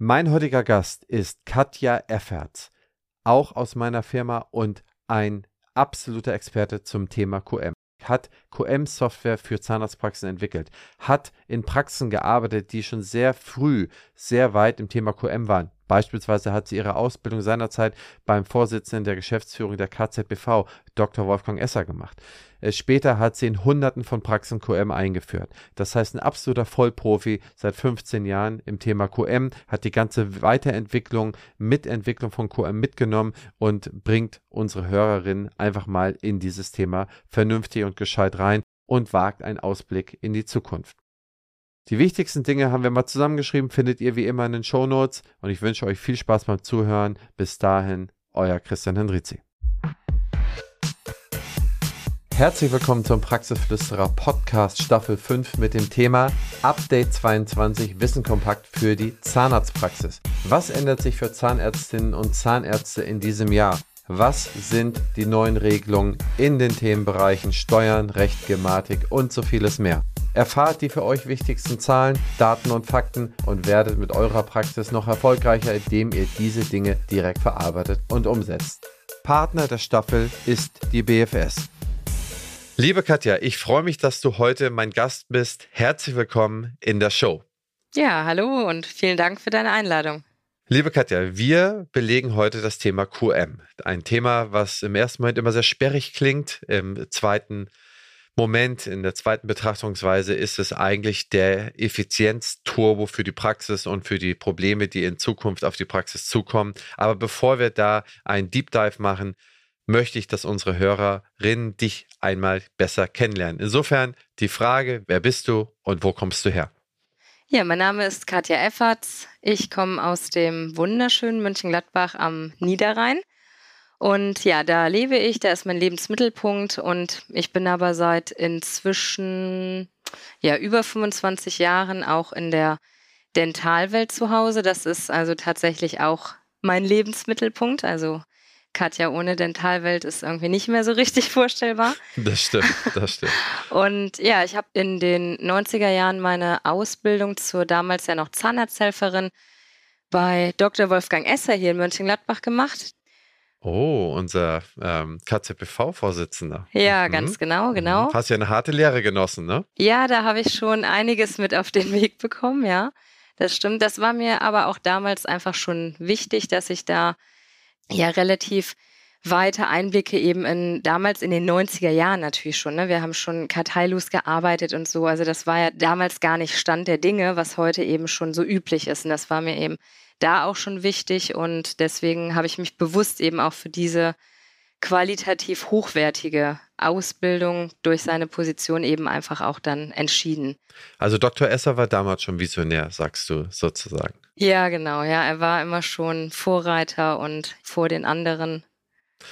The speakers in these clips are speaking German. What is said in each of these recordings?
Mein heutiger Gast ist Katja Efferts, auch aus meiner Firma und ein absoluter Experte zum Thema QM. Hat QM-Software für Zahnarztpraxen entwickelt, hat in Praxen gearbeitet, die schon sehr früh sehr weit im Thema QM waren. Beispielsweise hat sie ihre Ausbildung seinerzeit beim Vorsitzenden der Geschäftsführung der KZBV, Dr. Wolfgang Esser, gemacht. Äh, später hat sie in Hunderten von Praxen QM eingeführt. Das heißt, ein absoluter Vollprofi seit 15 Jahren im Thema QM, hat die ganze Weiterentwicklung, Mitentwicklung von QM mitgenommen und bringt unsere Hörerinnen einfach mal in dieses Thema vernünftig und gescheit rein und wagt einen Ausblick in die Zukunft. Die wichtigsten Dinge haben wir mal zusammengeschrieben, findet ihr wie immer in den Show Notes und ich wünsche euch viel Spaß beim Zuhören. Bis dahin, euer Christian Hendrizi. Herzlich willkommen zum Praxisflüsterer Podcast Staffel 5 mit dem Thema Update 22 Wissen kompakt für die Zahnarztpraxis. Was ändert sich für Zahnärztinnen und Zahnärzte in diesem Jahr? Was sind die neuen Regelungen in den Themenbereichen Steuern, Recht, Gematik und so vieles mehr? Erfahrt die für euch wichtigsten Zahlen, Daten und Fakten und werdet mit eurer Praxis noch erfolgreicher, indem ihr diese Dinge direkt verarbeitet und umsetzt. Partner der Staffel ist die BFS. Liebe Katja, ich freue mich, dass du heute mein Gast bist. Herzlich willkommen in der Show. Ja, hallo und vielen Dank für deine Einladung. Liebe Katja, wir belegen heute das Thema QM. Ein Thema, was im ersten Moment immer sehr sperrig klingt, im zweiten Moment, in der zweiten Betrachtungsweise ist es eigentlich der Effizienzturbo für die Praxis und für die Probleme, die in Zukunft auf die Praxis zukommen. Aber bevor wir da einen Deep Dive machen, möchte ich, dass unsere Hörerinnen dich einmal besser kennenlernen. Insofern die Frage, wer bist du und wo kommst du her? Ja, mein Name ist Katja Efferts. Ich komme aus dem wunderschönen Mönchengladbach am Niederrhein. Und ja, da lebe ich, da ist mein Lebensmittelpunkt und ich bin aber seit inzwischen ja über 25 Jahren auch in der Dentalwelt zu Hause. Das ist also tatsächlich auch mein Lebensmittelpunkt. Also Katja ohne Dentalwelt ist irgendwie nicht mehr so richtig vorstellbar. Das stimmt, das stimmt. Und ja, ich habe in den 90er Jahren meine Ausbildung zur damals ja noch Zahnarzthelferin bei Dr. Wolfgang Esser hier in Mönchengladbach gemacht. Oh, unser ähm, KZBV-Vorsitzender. Ja, mhm. ganz genau, genau. Mhm. Hast ja eine harte Lehre genossen, ne? Ja, da habe ich schon einiges mit auf den Weg bekommen, ja. Das stimmt. Das war mir aber auch damals einfach schon wichtig, dass ich da ja relativ weite Einblicke eben in damals in den 90er Jahren natürlich schon. Ne? Wir haben schon karteilos gearbeitet und so. Also das war ja damals gar nicht Stand der Dinge, was heute eben schon so üblich ist. Und das war mir eben da auch schon wichtig und deswegen habe ich mich bewusst eben auch für diese qualitativ hochwertige Ausbildung durch seine Position eben einfach auch dann entschieden. Also Dr. Esser war damals schon visionär, sagst du sozusagen. Ja, genau. Ja, er war immer schon Vorreiter und vor den anderen.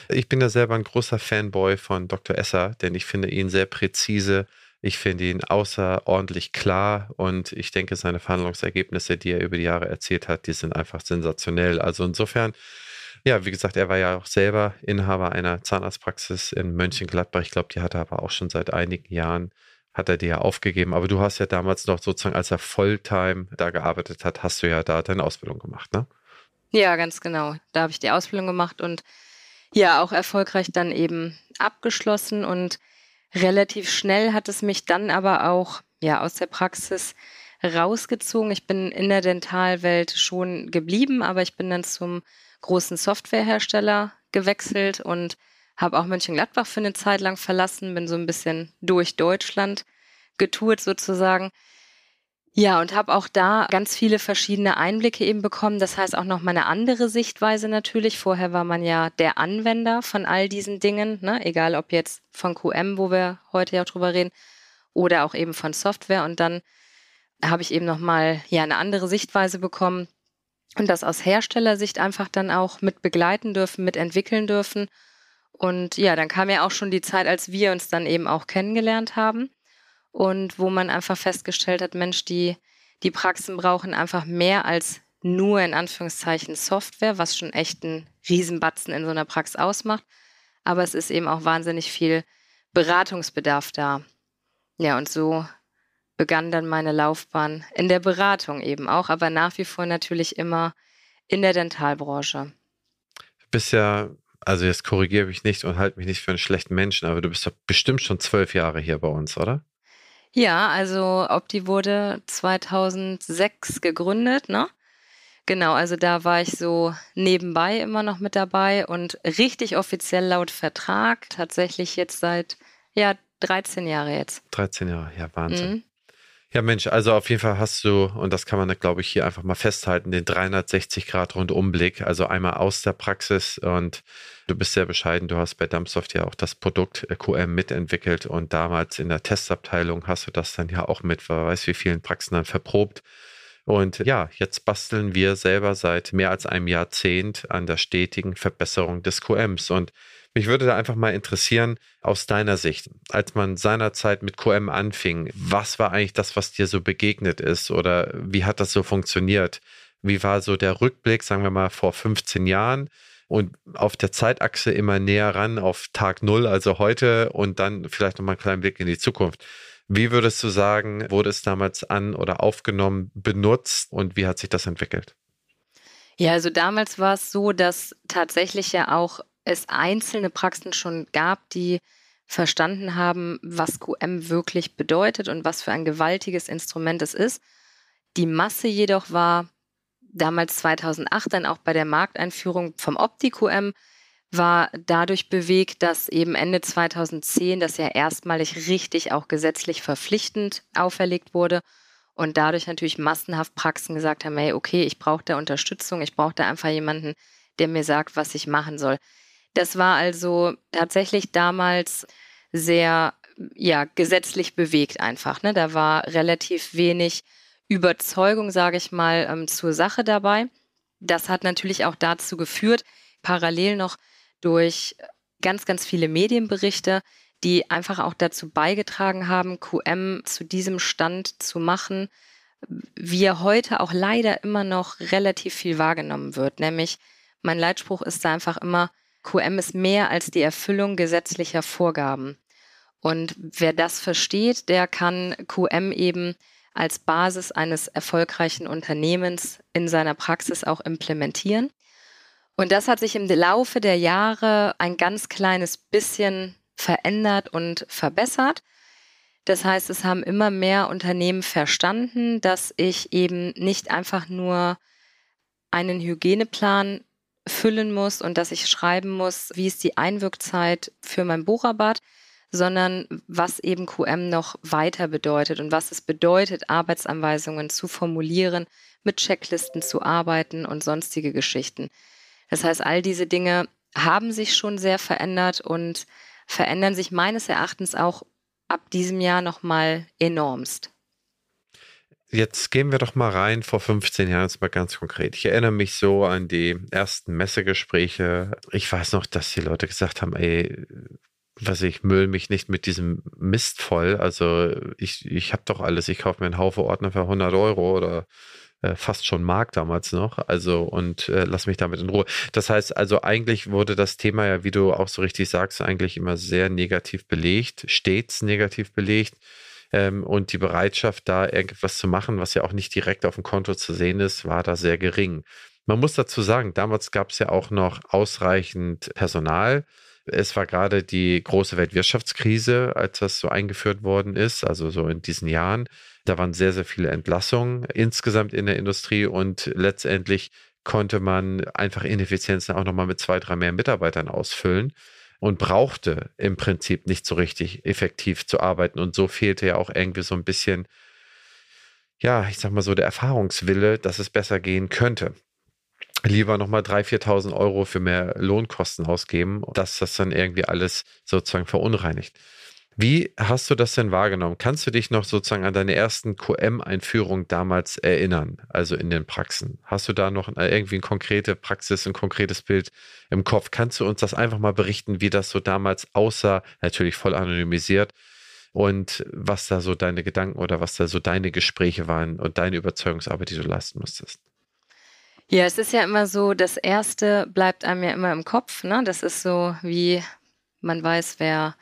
Ich bin da selber ein großer Fanboy von Dr. Esser, denn ich finde ihn sehr präzise ich finde ihn außerordentlich klar und ich denke, seine Verhandlungsergebnisse, die er über die Jahre erzielt hat, die sind einfach sensationell. Also insofern, ja, wie gesagt, er war ja auch selber Inhaber einer Zahnarztpraxis in Mönchengladbach. Ich glaube, die hat er aber auch schon seit einigen Jahren, hat er die ja aufgegeben. Aber du hast ja damals noch sozusagen, als er Volltime da gearbeitet hat, hast du ja da deine Ausbildung gemacht, ne? Ja, ganz genau. Da habe ich die Ausbildung gemacht und ja, auch erfolgreich dann eben abgeschlossen und Relativ schnell hat es mich dann aber auch ja aus der Praxis rausgezogen. Ich bin in der Dentalwelt schon geblieben, aber ich bin dann zum großen Softwarehersteller gewechselt und habe auch Mönchengladbach für eine Zeit lang verlassen, bin so ein bisschen durch Deutschland getourt sozusagen ja, und habe auch da ganz viele verschiedene Einblicke eben bekommen. Das heißt auch noch mal eine andere Sichtweise natürlich. Vorher war man ja der Anwender von all diesen Dingen, ne? egal ob jetzt von QM, wo wir heute ja drüber reden, oder auch eben von Software. Und dann habe ich eben noch mal ja eine andere Sichtweise bekommen und das aus Herstellersicht einfach dann auch mit begleiten dürfen, mitentwickeln dürfen. Und ja, dann kam ja auch schon die Zeit, als wir uns dann eben auch kennengelernt haben und wo man einfach festgestellt hat, Mensch, die, die Praxen brauchen einfach mehr als nur in Anführungszeichen Software, was schon echt einen Riesenbatzen in so einer Praxis ausmacht. Aber es ist eben auch wahnsinnig viel Beratungsbedarf da. Ja, und so begann dann meine Laufbahn in der Beratung eben auch, aber nach wie vor natürlich immer in der Dentalbranche. Du bist ja, also jetzt korrigiere mich nicht und halte mich nicht für einen schlechten Menschen, aber du bist doch bestimmt schon zwölf Jahre hier bei uns, oder? Ja, also Opti wurde 2006 gegründet, ne? Genau, also da war ich so nebenbei immer noch mit dabei und richtig offiziell laut Vertrag tatsächlich jetzt seit, ja, 13 Jahre jetzt. 13 Jahre, ja, Wahnsinn. Mhm. Ja, Mensch, also auf jeden Fall hast du, und das kann man, glaube ich, hier einfach mal festhalten, den 360-Grad-Rundumblick, also einmal aus der Praxis und du bist sehr bescheiden. Du hast bei Dumpsoft ja auch das Produkt äh, QM mitentwickelt und damals in der Testabteilung hast du das dann ja auch mit, wer weiß wie vielen Praxen dann verprobt. Und ja, jetzt basteln wir selber seit mehr als einem Jahrzehnt an der stetigen Verbesserung des QMs. Und mich würde da einfach mal interessieren, aus deiner Sicht, als man seinerzeit mit QM anfing, was war eigentlich das, was dir so begegnet ist oder wie hat das so funktioniert? Wie war so der Rückblick, sagen wir mal, vor 15 Jahren? und auf der Zeitachse immer näher ran auf Tag Null, also heute und dann vielleicht nochmal einen kleinen Blick in die Zukunft. Wie würdest du sagen, wurde es damals an oder aufgenommen, benutzt und wie hat sich das entwickelt? Ja, also damals war es so, dass tatsächlich ja auch es einzelne Praxen schon gab, die verstanden haben, was QM wirklich bedeutet und was für ein gewaltiges Instrument es ist. Die Masse jedoch war damals 2008 dann auch bei der Markteinführung vom OptiQM war dadurch bewegt, dass eben Ende 2010 das ja erstmalig richtig auch gesetzlich verpflichtend auferlegt wurde und dadurch natürlich massenhaft Praxen gesagt haben, hey, okay, ich brauche da Unterstützung, ich brauche da einfach jemanden, der mir sagt, was ich machen soll. Das war also tatsächlich damals sehr ja, gesetzlich bewegt einfach. Ne? Da war relativ wenig Überzeugung, sage ich mal, ähm, zur Sache dabei. Das hat natürlich auch dazu geführt, parallel noch durch ganz, ganz viele Medienberichte, die einfach auch dazu beigetragen haben, QM zu diesem Stand zu machen, wie er heute auch leider immer noch relativ viel wahrgenommen wird. Nämlich mein Leitspruch ist da einfach immer, QM ist mehr als die Erfüllung gesetzlicher Vorgaben. Und wer das versteht, der kann QM eben als Basis eines erfolgreichen Unternehmens in seiner Praxis auch implementieren. Und das hat sich im Laufe der Jahre ein ganz kleines bisschen verändert und verbessert. Das heißt, es haben immer mehr Unternehmen verstanden, dass ich eben nicht einfach nur einen Hygieneplan füllen muss und dass ich schreiben muss, wie ist die Einwirkzeit für mein Bohrerbad, sondern was eben QM noch weiter bedeutet und was es bedeutet, Arbeitsanweisungen zu formulieren, mit Checklisten zu arbeiten und sonstige Geschichten. Das heißt, all diese Dinge haben sich schon sehr verändert und verändern sich meines Erachtens auch ab diesem Jahr nochmal enormst. Jetzt gehen wir doch mal rein vor 15 Jahren, jetzt mal ganz konkret. Ich erinnere mich so an die ersten Messegespräche. Ich weiß noch, dass die Leute gesagt haben, ey, was ich müll mich nicht mit diesem Mist voll. Also ich, ich habe doch alles. Ich kaufe mir einen Haufe Ordner für 100 Euro oder äh, fast schon Mark damals noch. Also und äh, lass mich damit in Ruhe. Das heißt also eigentlich wurde das Thema ja, wie du auch so richtig sagst, eigentlich immer sehr negativ belegt, stets negativ belegt ähm, und die Bereitschaft, da irgendwas zu machen, was ja auch nicht direkt auf dem Konto zu sehen ist, war da sehr gering. Man muss dazu sagen, damals gab es ja auch noch ausreichend Personal. Es war gerade die große Weltwirtschaftskrise, als das so eingeführt worden ist, also so in diesen Jahren. Da waren sehr, sehr viele Entlassungen insgesamt in der Industrie und letztendlich konnte man einfach Ineffizienzen auch nochmal mit zwei, drei mehr Mitarbeitern ausfüllen und brauchte im Prinzip nicht so richtig effektiv zu arbeiten. Und so fehlte ja auch irgendwie so ein bisschen, ja, ich sag mal so, der Erfahrungswille, dass es besser gehen könnte. Lieber nochmal 3.000, 4.000 Euro für mehr Lohnkosten ausgeben, dass das dann irgendwie alles sozusagen verunreinigt. Wie hast du das denn wahrgenommen? Kannst du dich noch sozusagen an deine ersten QM-Einführung damals erinnern, also in den Praxen? Hast du da noch irgendwie eine konkrete Praxis, ein konkretes Bild im Kopf? Kannst du uns das einfach mal berichten, wie das so damals aussah? Natürlich voll anonymisiert. Und was da so deine Gedanken oder was da so deine Gespräche waren und deine Überzeugungsarbeit, die du leisten musstest? Ja, es ist ja immer so, das Erste bleibt einem ja immer im Kopf. Ne? Das ist so, wie man weiß, wer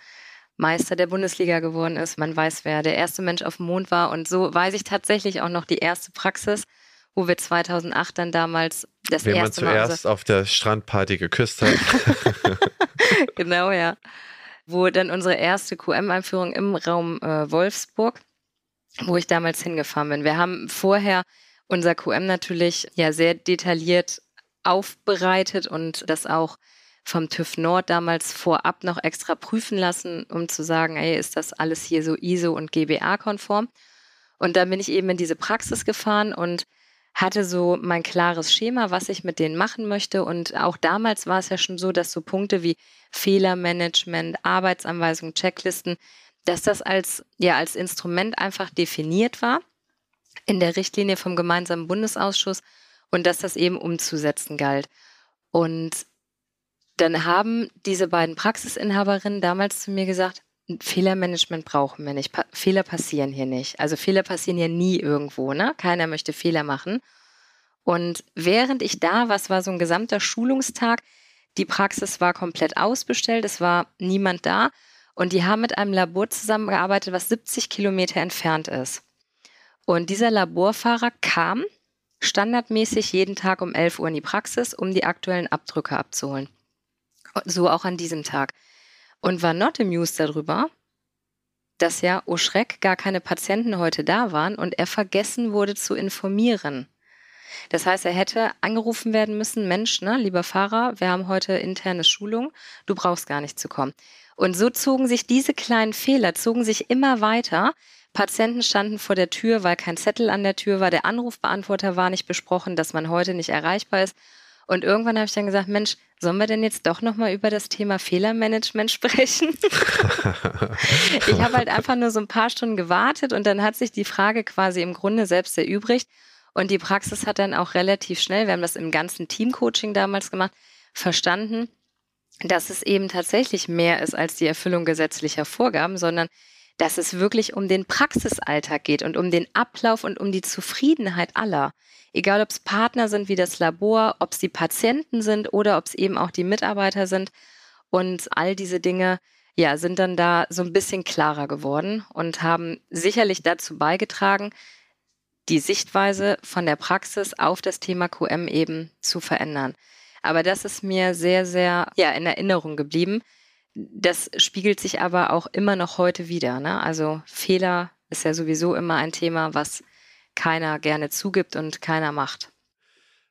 Meister der Bundesliga geworden ist. Man weiß, wer der erste Mensch auf dem Mond war. Und so weiß ich tatsächlich auch noch die erste Praxis, wo wir 2008 dann damals das Wen erste man Mal. zuerst auf der Strandparty geküsst hat. genau, ja. Wo dann unsere erste QM-Einführung im Raum äh, Wolfsburg, wo ich damals hingefahren bin. Wir haben vorher unser QM natürlich ja sehr detailliert aufbereitet und das auch vom TÜV Nord damals vorab noch extra prüfen lassen, um zu sagen, ey, ist das alles hier so ISO und GBA-konform? Und dann bin ich eben in diese Praxis gefahren und hatte so mein klares Schema, was ich mit denen machen möchte. Und auch damals war es ja schon so, dass so Punkte wie Fehlermanagement, Arbeitsanweisungen, Checklisten, dass das als, ja, als Instrument einfach definiert war in der Richtlinie vom gemeinsamen Bundesausschuss und dass das eben umzusetzen galt. Und dann haben diese beiden Praxisinhaberinnen damals zu mir gesagt, Fehlermanagement brauchen wir nicht. Pa Fehler passieren hier nicht. Also Fehler passieren ja nie irgendwo, ne? Keiner möchte Fehler machen. Und während ich da, was war so ein gesamter Schulungstag, die Praxis war komplett ausbestellt, es war niemand da und die haben mit einem Labor zusammengearbeitet, was 70 Kilometer entfernt ist. Und dieser Laborfahrer kam standardmäßig jeden Tag um 11 Uhr in die Praxis, um die aktuellen Abdrücke abzuholen. So auch an diesem Tag. Und war not amused darüber, dass ja, oh Schreck, gar keine Patienten heute da waren und er vergessen wurde zu informieren. Das heißt, er hätte angerufen werden müssen, Mensch, ne, lieber Fahrer, wir haben heute interne Schulung, du brauchst gar nicht zu kommen. Und so zogen sich diese kleinen Fehler, zogen sich immer weiter. Patienten standen vor der Tür, weil kein Zettel an der Tür war, der Anrufbeantworter war nicht besprochen, dass man heute nicht erreichbar ist. Und irgendwann habe ich dann gesagt, Mensch, sollen wir denn jetzt doch nochmal über das Thema Fehlermanagement sprechen? ich habe halt einfach nur so ein paar Stunden gewartet und dann hat sich die Frage quasi im Grunde selbst erübrigt. Und die Praxis hat dann auch relativ schnell, wir haben das im ganzen Teamcoaching damals gemacht, verstanden, dass es eben tatsächlich mehr ist als die Erfüllung gesetzlicher Vorgaben, sondern dass es wirklich um den Praxisalltag geht und um den Ablauf und um die Zufriedenheit aller. Egal, ob es Partner sind wie das Labor, ob es die Patienten sind oder ob es eben auch die Mitarbeiter sind. Und all diese Dinge, ja, sind dann da so ein bisschen klarer geworden und haben sicherlich dazu beigetragen, die Sichtweise von der Praxis auf das Thema QM eben zu verändern. Aber das ist mir sehr, sehr ja, in Erinnerung geblieben. Das spiegelt sich aber auch immer noch heute wieder. Ne? Also Fehler ist ja sowieso immer ein Thema, was keiner gerne zugibt und keiner macht.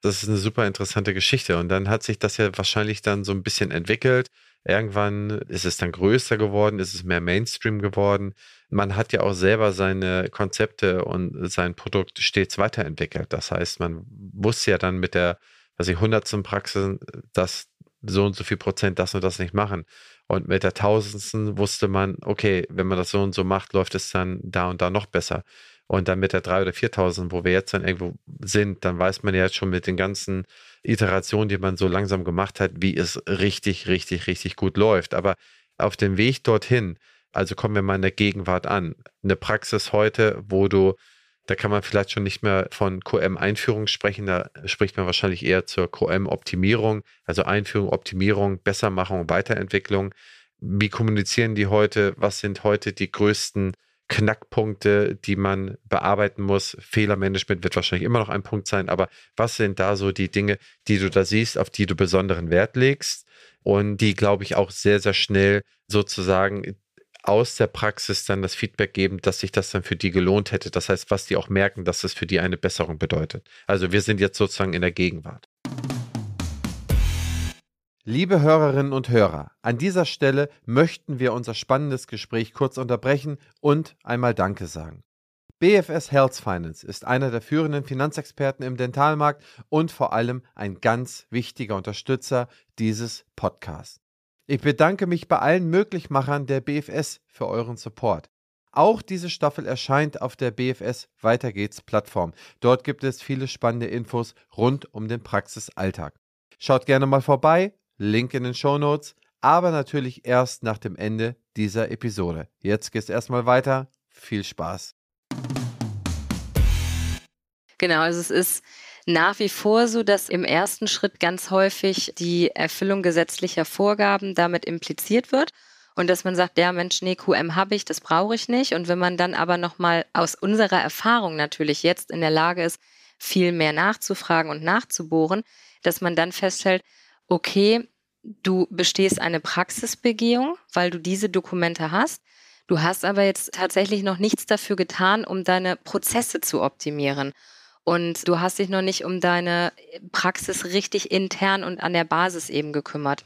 Das ist eine super interessante Geschichte. Und dann hat sich das ja wahrscheinlich dann so ein bisschen entwickelt. Irgendwann ist es dann größer geworden, ist es mehr Mainstream geworden. Man hat ja auch selber seine Konzepte und sein Produkt stets weiterentwickelt. Das heißt, man muss ja dann mit der was ich, hundertsten Praxis, dass so und so viel Prozent das und das nicht machen. Und mit der tausendsten wusste man, okay, wenn man das so und so macht, läuft es dann da und da noch besser. Und dann mit der drei oder viertausend, wo wir jetzt dann irgendwo sind, dann weiß man ja jetzt schon mit den ganzen Iterationen, die man so langsam gemacht hat, wie es richtig, richtig, richtig gut läuft. Aber auf dem Weg dorthin, also kommen wir mal in der Gegenwart an. Eine Praxis heute, wo du da kann man vielleicht schon nicht mehr von QM-Einführung sprechen, da spricht man wahrscheinlich eher zur QM-Optimierung, also Einführung, Optimierung, Bessermachung, Weiterentwicklung. Wie kommunizieren die heute? Was sind heute die größten Knackpunkte, die man bearbeiten muss? Fehlermanagement wird wahrscheinlich immer noch ein Punkt sein, aber was sind da so die Dinge, die du da siehst, auf die du besonderen Wert legst? Und die, glaube ich, auch sehr, sehr schnell sozusagen aus der Praxis dann das Feedback geben, dass sich das dann für die gelohnt hätte. Das heißt, was die auch merken, dass es für die eine Besserung bedeutet. Also wir sind jetzt sozusagen in der Gegenwart. Liebe Hörerinnen und Hörer, an dieser Stelle möchten wir unser spannendes Gespräch kurz unterbrechen und einmal Danke sagen. BFS Health Finance ist einer der führenden Finanzexperten im Dentalmarkt und vor allem ein ganz wichtiger Unterstützer dieses Podcasts. Ich bedanke mich bei allen Möglichmachern der BFS für euren Support. Auch diese Staffel erscheint auf der BFS Weiter geht's Plattform. Dort gibt es viele spannende Infos rund um den Praxisalltag. Schaut gerne mal vorbei, Link in den Show Notes, aber natürlich erst nach dem Ende dieser Episode. Jetzt geht's erstmal weiter. Viel Spaß. Genau, also es ist nach wie vor so, dass im ersten Schritt ganz häufig die Erfüllung gesetzlicher Vorgaben damit impliziert wird und dass man sagt, ja Mensch, nee, QM habe ich, das brauche ich nicht. Und wenn man dann aber nochmal aus unserer Erfahrung natürlich jetzt in der Lage ist, viel mehr nachzufragen und nachzubohren, dass man dann feststellt, okay, du bestehst eine Praxisbegehung, weil du diese Dokumente hast. Du hast aber jetzt tatsächlich noch nichts dafür getan, um deine Prozesse zu optimieren. Und du hast dich noch nicht um deine Praxis richtig intern und an der Basis eben gekümmert.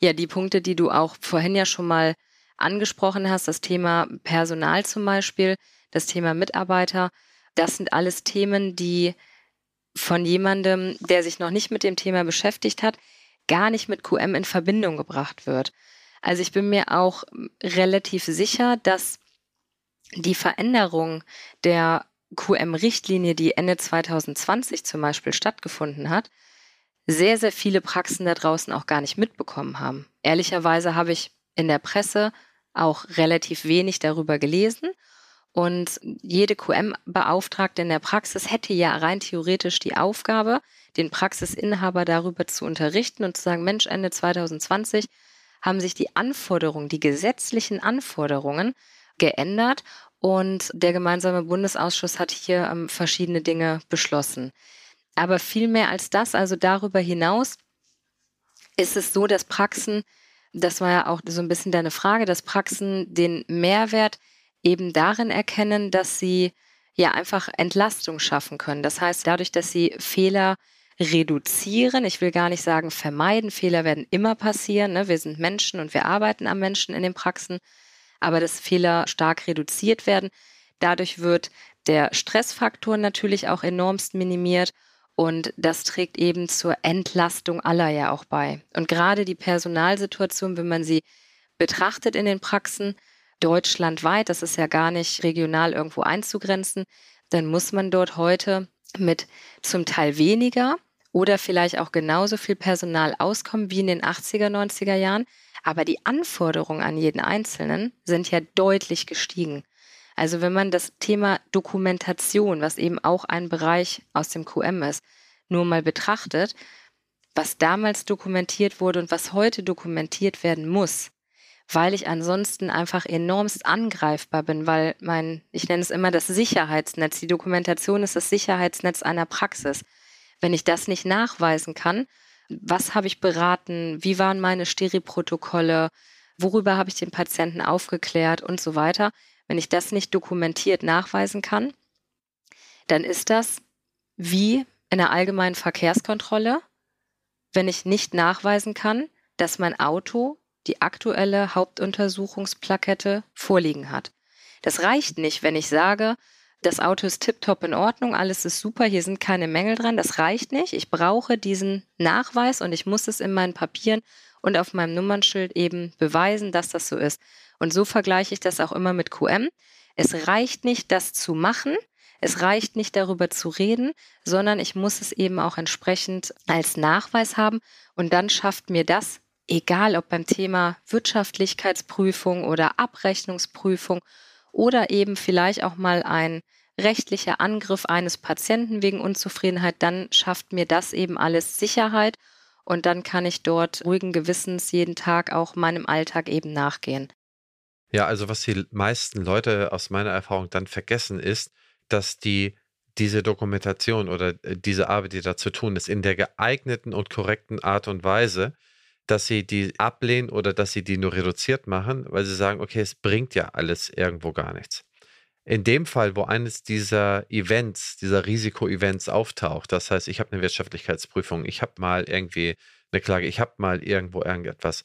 Ja, die Punkte, die du auch vorhin ja schon mal angesprochen hast, das Thema Personal zum Beispiel, das Thema Mitarbeiter, das sind alles Themen, die von jemandem, der sich noch nicht mit dem Thema beschäftigt hat, gar nicht mit QM in Verbindung gebracht wird. Also ich bin mir auch relativ sicher, dass die Veränderung der QM-Richtlinie, die Ende 2020 zum Beispiel stattgefunden hat, sehr, sehr viele Praxen da draußen auch gar nicht mitbekommen haben. Ehrlicherweise habe ich in der Presse auch relativ wenig darüber gelesen. Und jede QM-Beauftragte in der Praxis hätte ja rein theoretisch die Aufgabe, den Praxisinhaber darüber zu unterrichten und zu sagen, Mensch, Ende 2020 haben sich die Anforderungen, die gesetzlichen Anforderungen geändert und der gemeinsame Bundesausschuss hat hier ähm, verschiedene Dinge beschlossen. Aber viel mehr als das, also darüber hinaus, ist es so, dass Praxen, das war ja auch so ein bisschen deine Frage, dass Praxen den Mehrwert eben darin erkennen, dass sie ja einfach Entlastung schaffen können. Das heißt, dadurch, dass sie Fehler reduzieren. Ich will gar nicht sagen vermeiden. Fehler werden immer passieren. Ne? Wir sind Menschen und wir arbeiten am Menschen in den Praxen. Aber dass Fehler stark reduziert werden. Dadurch wird der Stressfaktor natürlich auch enormst minimiert. Und das trägt eben zur Entlastung aller ja auch bei. Und gerade die Personalsituation, wenn man sie betrachtet in den Praxen, deutschlandweit, das ist ja gar nicht regional irgendwo einzugrenzen, dann muss man dort heute mit zum Teil weniger oder vielleicht auch genauso viel Personal auskommen wie in den 80er, 90er Jahren. Aber die Anforderungen an jeden Einzelnen sind ja deutlich gestiegen. Also wenn man das Thema Dokumentation, was eben auch ein Bereich aus dem QM ist, nur mal betrachtet, was damals dokumentiert wurde und was heute dokumentiert werden muss, weil ich ansonsten einfach enormst angreifbar bin, weil mein, ich nenne es immer das Sicherheitsnetz, die Dokumentation ist das Sicherheitsnetz einer Praxis. Wenn ich das nicht nachweisen kann, was habe ich beraten, wie waren meine Steri-Protokolle, worüber habe ich den Patienten aufgeklärt und so weiter, wenn ich das nicht dokumentiert nachweisen kann, dann ist das wie in der allgemeinen Verkehrskontrolle, wenn ich nicht nachweisen kann, dass mein Auto die aktuelle Hauptuntersuchungsplakette vorliegen hat. Das reicht nicht, wenn ich sage, das Auto ist tiptop in Ordnung, alles ist super, hier sind keine Mängel dran. Das reicht nicht. Ich brauche diesen Nachweis und ich muss es in meinen Papieren und auf meinem Nummernschild eben beweisen, dass das so ist. Und so vergleiche ich das auch immer mit QM. Es reicht nicht, das zu machen. Es reicht nicht darüber zu reden, sondern ich muss es eben auch entsprechend als Nachweis haben. Und dann schafft mir das, egal ob beim Thema Wirtschaftlichkeitsprüfung oder Abrechnungsprüfung oder eben vielleicht auch mal ein rechtlicher Angriff eines Patienten wegen Unzufriedenheit, dann schafft mir das eben alles Sicherheit und dann kann ich dort ruhigen Gewissens jeden Tag auch meinem Alltag eben nachgehen. Ja, also was die meisten Leute aus meiner Erfahrung dann vergessen ist, dass die diese Dokumentation oder äh, diese Arbeit, die da zu tun ist, in der geeigneten und korrekten Art und Weise dass sie die ablehnen oder dass sie die nur reduziert machen, weil sie sagen, okay, es bringt ja alles irgendwo gar nichts. In dem Fall, wo eines dieser Events, dieser Risiko-Events auftaucht, das heißt, ich habe eine Wirtschaftlichkeitsprüfung, ich habe mal irgendwie eine Klage, ich habe mal irgendwo irgendetwas,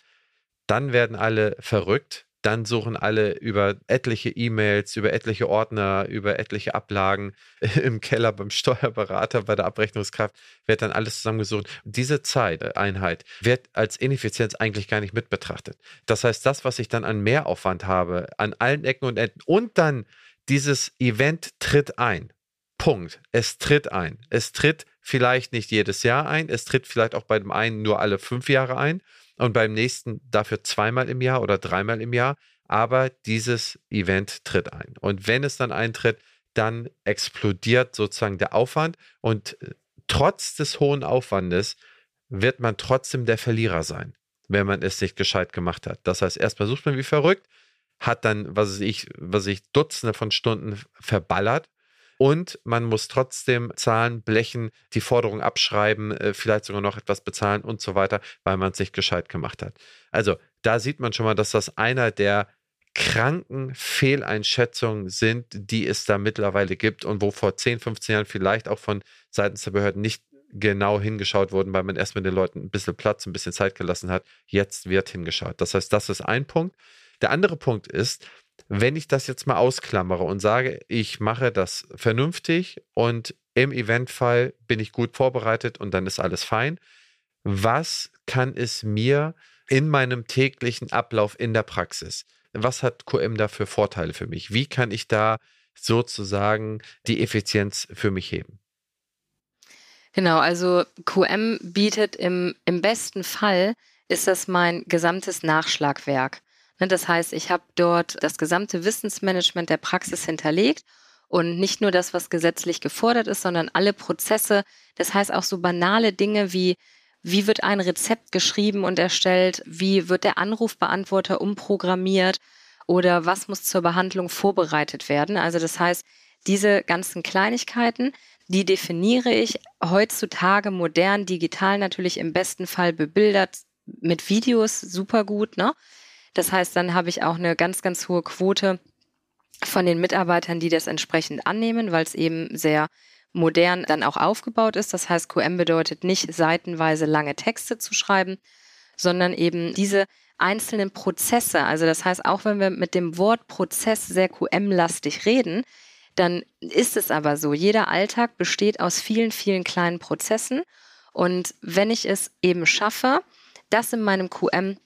dann werden alle verrückt, dann suchen alle über etliche E-Mails, über etliche Ordner, über etliche Ablagen im Keller beim Steuerberater, bei der Abrechnungskraft, wird dann alles zusammengesucht. Diese Zeiteinheit wird als Ineffizienz eigentlich gar nicht mit betrachtet. Das heißt, das, was ich dann an Mehraufwand habe, an allen Ecken und Enden und dann dieses Event tritt ein. Punkt. Es tritt ein. Es tritt vielleicht nicht jedes Jahr ein. Es tritt vielleicht auch bei dem einen nur alle fünf Jahre ein und beim nächsten dafür zweimal im Jahr oder dreimal im Jahr. Aber dieses Event tritt ein. Und wenn es dann eintritt, dann explodiert sozusagen der Aufwand und äh, trotz des hohen Aufwandes wird man trotzdem der Verlierer sein. wenn man es nicht gescheit gemacht hat. Das heißt, erstmal sucht man wie verrückt, hat dann, was ich, was ich Dutzende von Stunden verballert und man muss trotzdem zahlen, blechen, die Forderung abschreiben, äh, vielleicht sogar noch etwas bezahlen und so weiter, weil man es nicht gescheit gemacht hat. Also da sieht man schon mal, dass das einer der kranken Fehleinschätzungen sind, die es da mittlerweile gibt und wo vor 10, 15 Jahren vielleicht auch von seitens der Behörden nicht genau hingeschaut wurden, weil man erst mit den Leuten ein bisschen Platz, ein bisschen Zeit gelassen hat. Jetzt wird hingeschaut. Das heißt, das ist ein Punkt. Der andere Punkt ist, wenn ich das jetzt mal ausklammere und sage, ich mache das vernünftig und im Eventfall bin ich gut vorbereitet und dann ist alles fein, was kann es mir in meinem täglichen Ablauf in der Praxis, was hat QM da für Vorteile für mich? Wie kann ich da sozusagen die Effizienz für mich heben? Genau, also QM bietet im, im besten Fall, ist das mein gesamtes Nachschlagwerk. Ne, das heißt, ich habe dort das gesamte Wissensmanagement der Praxis hinterlegt und nicht nur das, was gesetzlich gefordert ist, sondern alle Prozesse. Das heißt auch so banale Dinge wie, wie wird ein Rezept geschrieben und erstellt, wie wird der Anrufbeantworter umprogrammiert oder was muss zur Behandlung vorbereitet werden. Also das heißt, diese ganzen Kleinigkeiten, die definiere ich heutzutage modern, digital natürlich im besten Fall bebildert mit Videos, super gut, ne? Das heißt, dann habe ich auch eine ganz, ganz hohe Quote von den Mitarbeitern, die das entsprechend annehmen, weil es eben sehr modern dann auch aufgebaut ist. Das heißt, QM bedeutet nicht seitenweise lange Texte zu schreiben, sondern eben diese einzelnen Prozesse. Also das heißt, auch wenn wir mit dem Wort Prozess sehr QM-lastig reden, dann ist es aber so. Jeder Alltag besteht aus vielen, vielen kleinen Prozessen. Und wenn ich es eben schaffe, das in meinem QM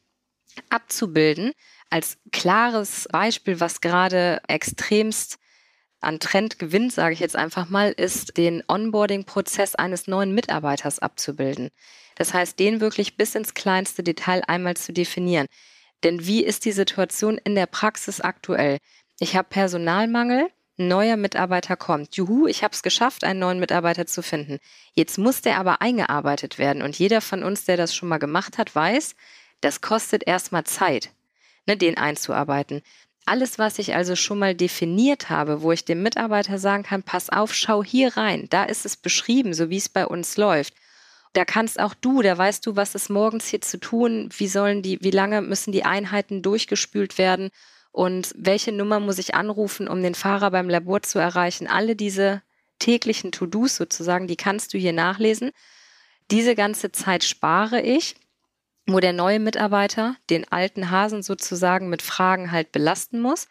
abzubilden. Als klares Beispiel, was gerade extremst an Trend gewinnt, sage ich jetzt einfach mal, ist den Onboarding-Prozess eines neuen Mitarbeiters abzubilden. Das heißt, den wirklich bis ins kleinste Detail einmal zu definieren. Denn wie ist die Situation in der Praxis aktuell? Ich habe Personalmangel, ein neuer Mitarbeiter kommt. Juhu, ich habe es geschafft, einen neuen Mitarbeiter zu finden. Jetzt muss der aber eingearbeitet werden. Und jeder von uns, der das schon mal gemacht hat, weiß, das kostet erstmal Zeit, ne, den einzuarbeiten. Alles, was ich also schon mal definiert habe, wo ich dem Mitarbeiter sagen kann, pass auf, schau hier rein, da ist es beschrieben, so wie es bei uns läuft. Da kannst auch du, da weißt du, was ist morgens hier zu tun, wie sollen die, wie lange müssen die Einheiten durchgespült werden und welche Nummer muss ich anrufen, um den Fahrer beim Labor zu erreichen. Alle diese täglichen To-Dos sozusagen, die kannst du hier nachlesen. Diese ganze Zeit spare ich wo der neue Mitarbeiter den alten Hasen sozusagen mit Fragen halt belasten muss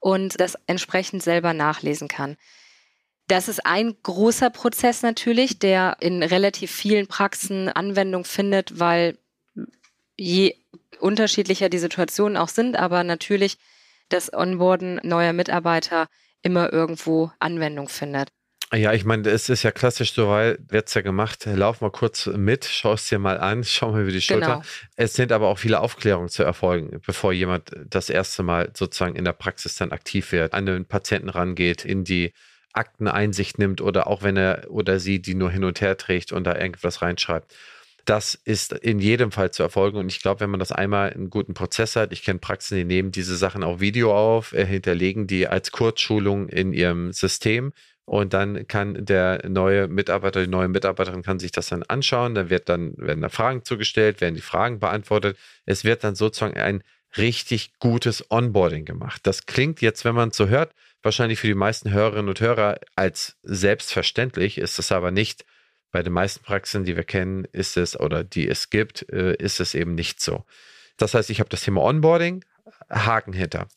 und das entsprechend selber nachlesen kann. Das ist ein großer Prozess natürlich, der in relativ vielen Praxen Anwendung findet, weil je unterschiedlicher die Situationen auch sind, aber natürlich das Onboarden neuer Mitarbeiter immer irgendwo Anwendung findet. Ja, ich meine, es ist ja klassisch so, weil wird es ja gemacht, lauf mal kurz mit, schau es dir mal an, schau mal über die Schulter. Genau. Es sind aber auch viele Aufklärungen zu erfolgen, bevor jemand das erste Mal sozusagen in der Praxis dann aktiv wird, an den Patienten rangeht, in die Akten Einsicht nimmt oder auch wenn er oder sie die nur hin und her trägt und da irgendwas reinschreibt. Das ist in jedem Fall zu erfolgen. Und ich glaube, wenn man das einmal einen guten Prozess hat, ich kenne Praxen, die nehmen diese Sachen auch Video auf, äh, hinterlegen die als Kurzschulung in ihrem System und dann kann der neue Mitarbeiter, die neue Mitarbeiterin kann sich das dann anschauen. Dann wird dann, werden da Fragen zugestellt, werden die Fragen beantwortet. Es wird dann sozusagen ein richtig gutes Onboarding gemacht. Das klingt jetzt, wenn man es so hört, wahrscheinlich für die meisten Hörerinnen und Hörer als selbstverständlich, ist es aber nicht. Bei den meisten Praxen, die wir kennen, ist es oder die es gibt, äh, ist es eben nicht so. Das heißt, ich habe das Thema Onboarding, Haken hinter.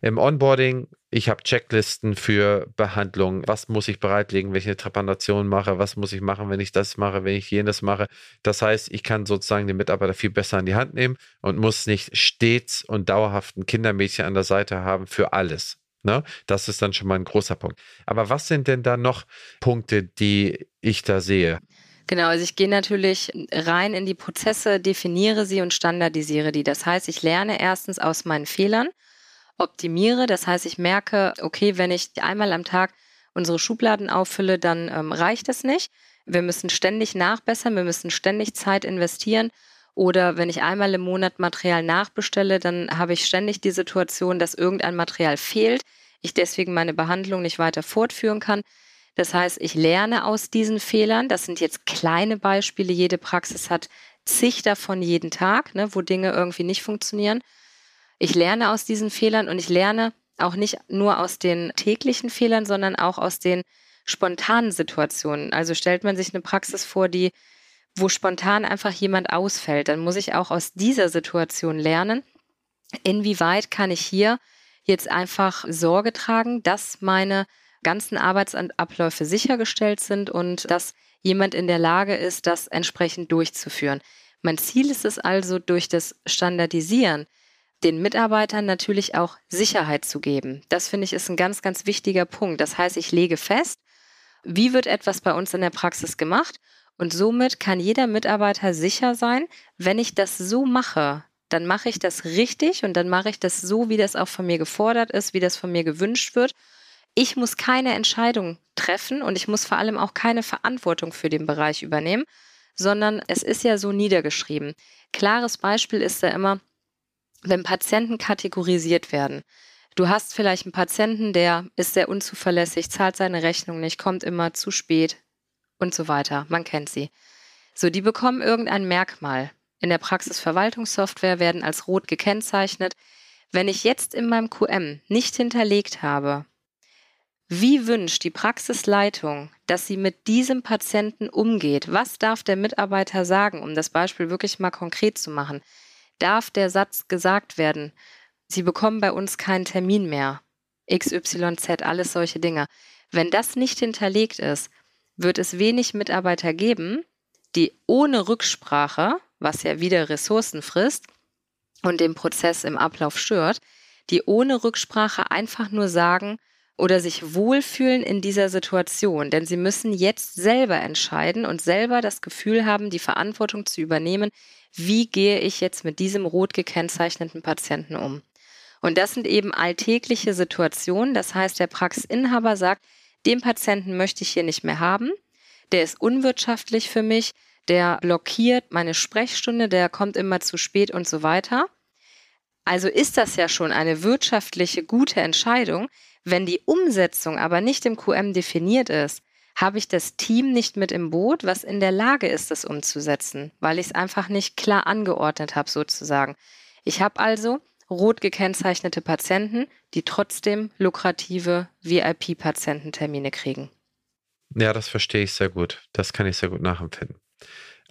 Im Onboarding, ich habe Checklisten für Behandlung. Was muss ich bereitlegen, wenn ich eine Trepanation mache? Was muss ich machen, wenn ich das mache, wenn ich jenes mache? Das heißt, ich kann sozusagen den Mitarbeiter viel besser in die Hand nehmen und muss nicht stets und dauerhaft ein Kindermädchen an der Seite haben für alles. Ne? Das ist dann schon mal ein großer Punkt. Aber was sind denn da noch Punkte, die ich da sehe? Genau, also ich gehe natürlich rein in die Prozesse, definiere sie und standardisiere die. Das heißt, ich lerne erstens aus meinen Fehlern optimiere. Das heißt, ich merke, okay, wenn ich einmal am Tag unsere Schubladen auffülle, dann ähm, reicht es nicht. Wir müssen ständig nachbessern, wir müssen ständig Zeit investieren Oder wenn ich einmal im Monat Material nachbestelle, dann habe ich ständig die Situation, dass irgendein Material fehlt, ich deswegen meine Behandlung nicht weiter fortführen kann. Das heißt, ich lerne aus diesen Fehlern. Das sind jetzt kleine Beispiele. Jede Praxis hat zig davon jeden Tag, ne, wo Dinge irgendwie nicht funktionieren. Ich lerne aus diesen Fehlern und ich lerne auch nicht nur aus den täglichen Fehlern, sondern auch aus den spontanen Situationen. Also stellt man sich eine Praxis vor, die, wo spontan einfach jemand ausfällt, dann muss ich auch aus dieser Situation lernen, inwieweit kann ich hier jetzt einfach Sorge tragen, dass meine ganzen Arbeitsabläufe sichergestellt sind und dass jemand in der Lage ist, das entsprechend durchzuführen. Mein Ziel ist es also, durch das Standardisieren den Mitarbeitern natürlich auch Sicherheit zu geben. Das finde ich ist ein ganz, ganz wichtiger Punkt. Das heißt, ich lege fest, wie wird etwas bei uns in der Praxis gemacht und somit kann jeder Mitarbeiter sicher sein, wenn ich das so mache, dann mache ich das richtig und dann mache ich das so, wie das auch von mir gefordert ist, wie das von mir gewünscht wird. Ich muss keine Entscheidung treffen und ich muss vor allem auch keine Verantwortung für den Bereich übernehmen, sondern es ist ja so niedergeschrieben. Klares Beispiel ist da immer, wenn Patienten kategorisiert werden. Du hast vielleicht einen Patienten, der ist sehr unzuverlässig, zahlt seine Rechnung nicht, kommt immer zu spät und so weiter. Man kennt sie. So, die bekommen irgendein Merkmal. In der Praxisverwaltungssoftware werden als rot gekennzeichnet. Wenn ich jetzt in meinem QM nicht hinterlegt habe, wie wünscht die Praxisleitung, dass sie mit diesem Patienten umgeht? Was darf der Mitarbeiter sagen, um das Beispiel wirklich mal konkret zu machen? Darf der Satz gesagt werden, Sie bekommen bei uns keinen Termin mehr? XYZ, alles solche Dinge. Wenn das nicht hinterlegt ist, wird es wenig Mitarbeiter geben, die ohne Rücksprache, was ja wieder Ressourcen frisst und den Prozess im Ablauf stört, die ohne Rücksprache einfach nur sagen, oder sich wohlfühlen in dieser Situation, denn sie müssen jetzt selber entscheiden und selber das Gefühl haben, die Verantwortung zu übernehmen, wie gehe ich jetzt mit diesem rot gekennzeichneten Patienten um. Und das sind eben alltägliche Situationen, das heißt, der Praxisinhaber sagt, den Patienten möchte ich hier nicht mehr haben, der ist unwirtschaftlich für mich, der blockiert meine Sprechstunde, der kommt immer zu spät und so weiter. Also ist das ja schon eine wirtschaftliche gute Entscheidung, wenn die Umsetzung aber nicht im QM definiert ist, habe ich das Team nicht mit im Boot, was in der Lage ist, das umzusetzen, weil ich es einfach nicht klar angeordnet habe, sozusagen. Ich habe also rot gekennzeichnete Patienten, die trotzdem lukrative VIP-Patiententermine kriegen. Ja, das verstehe ich sehr gut. Das kann ich sehr gut nachempfinden.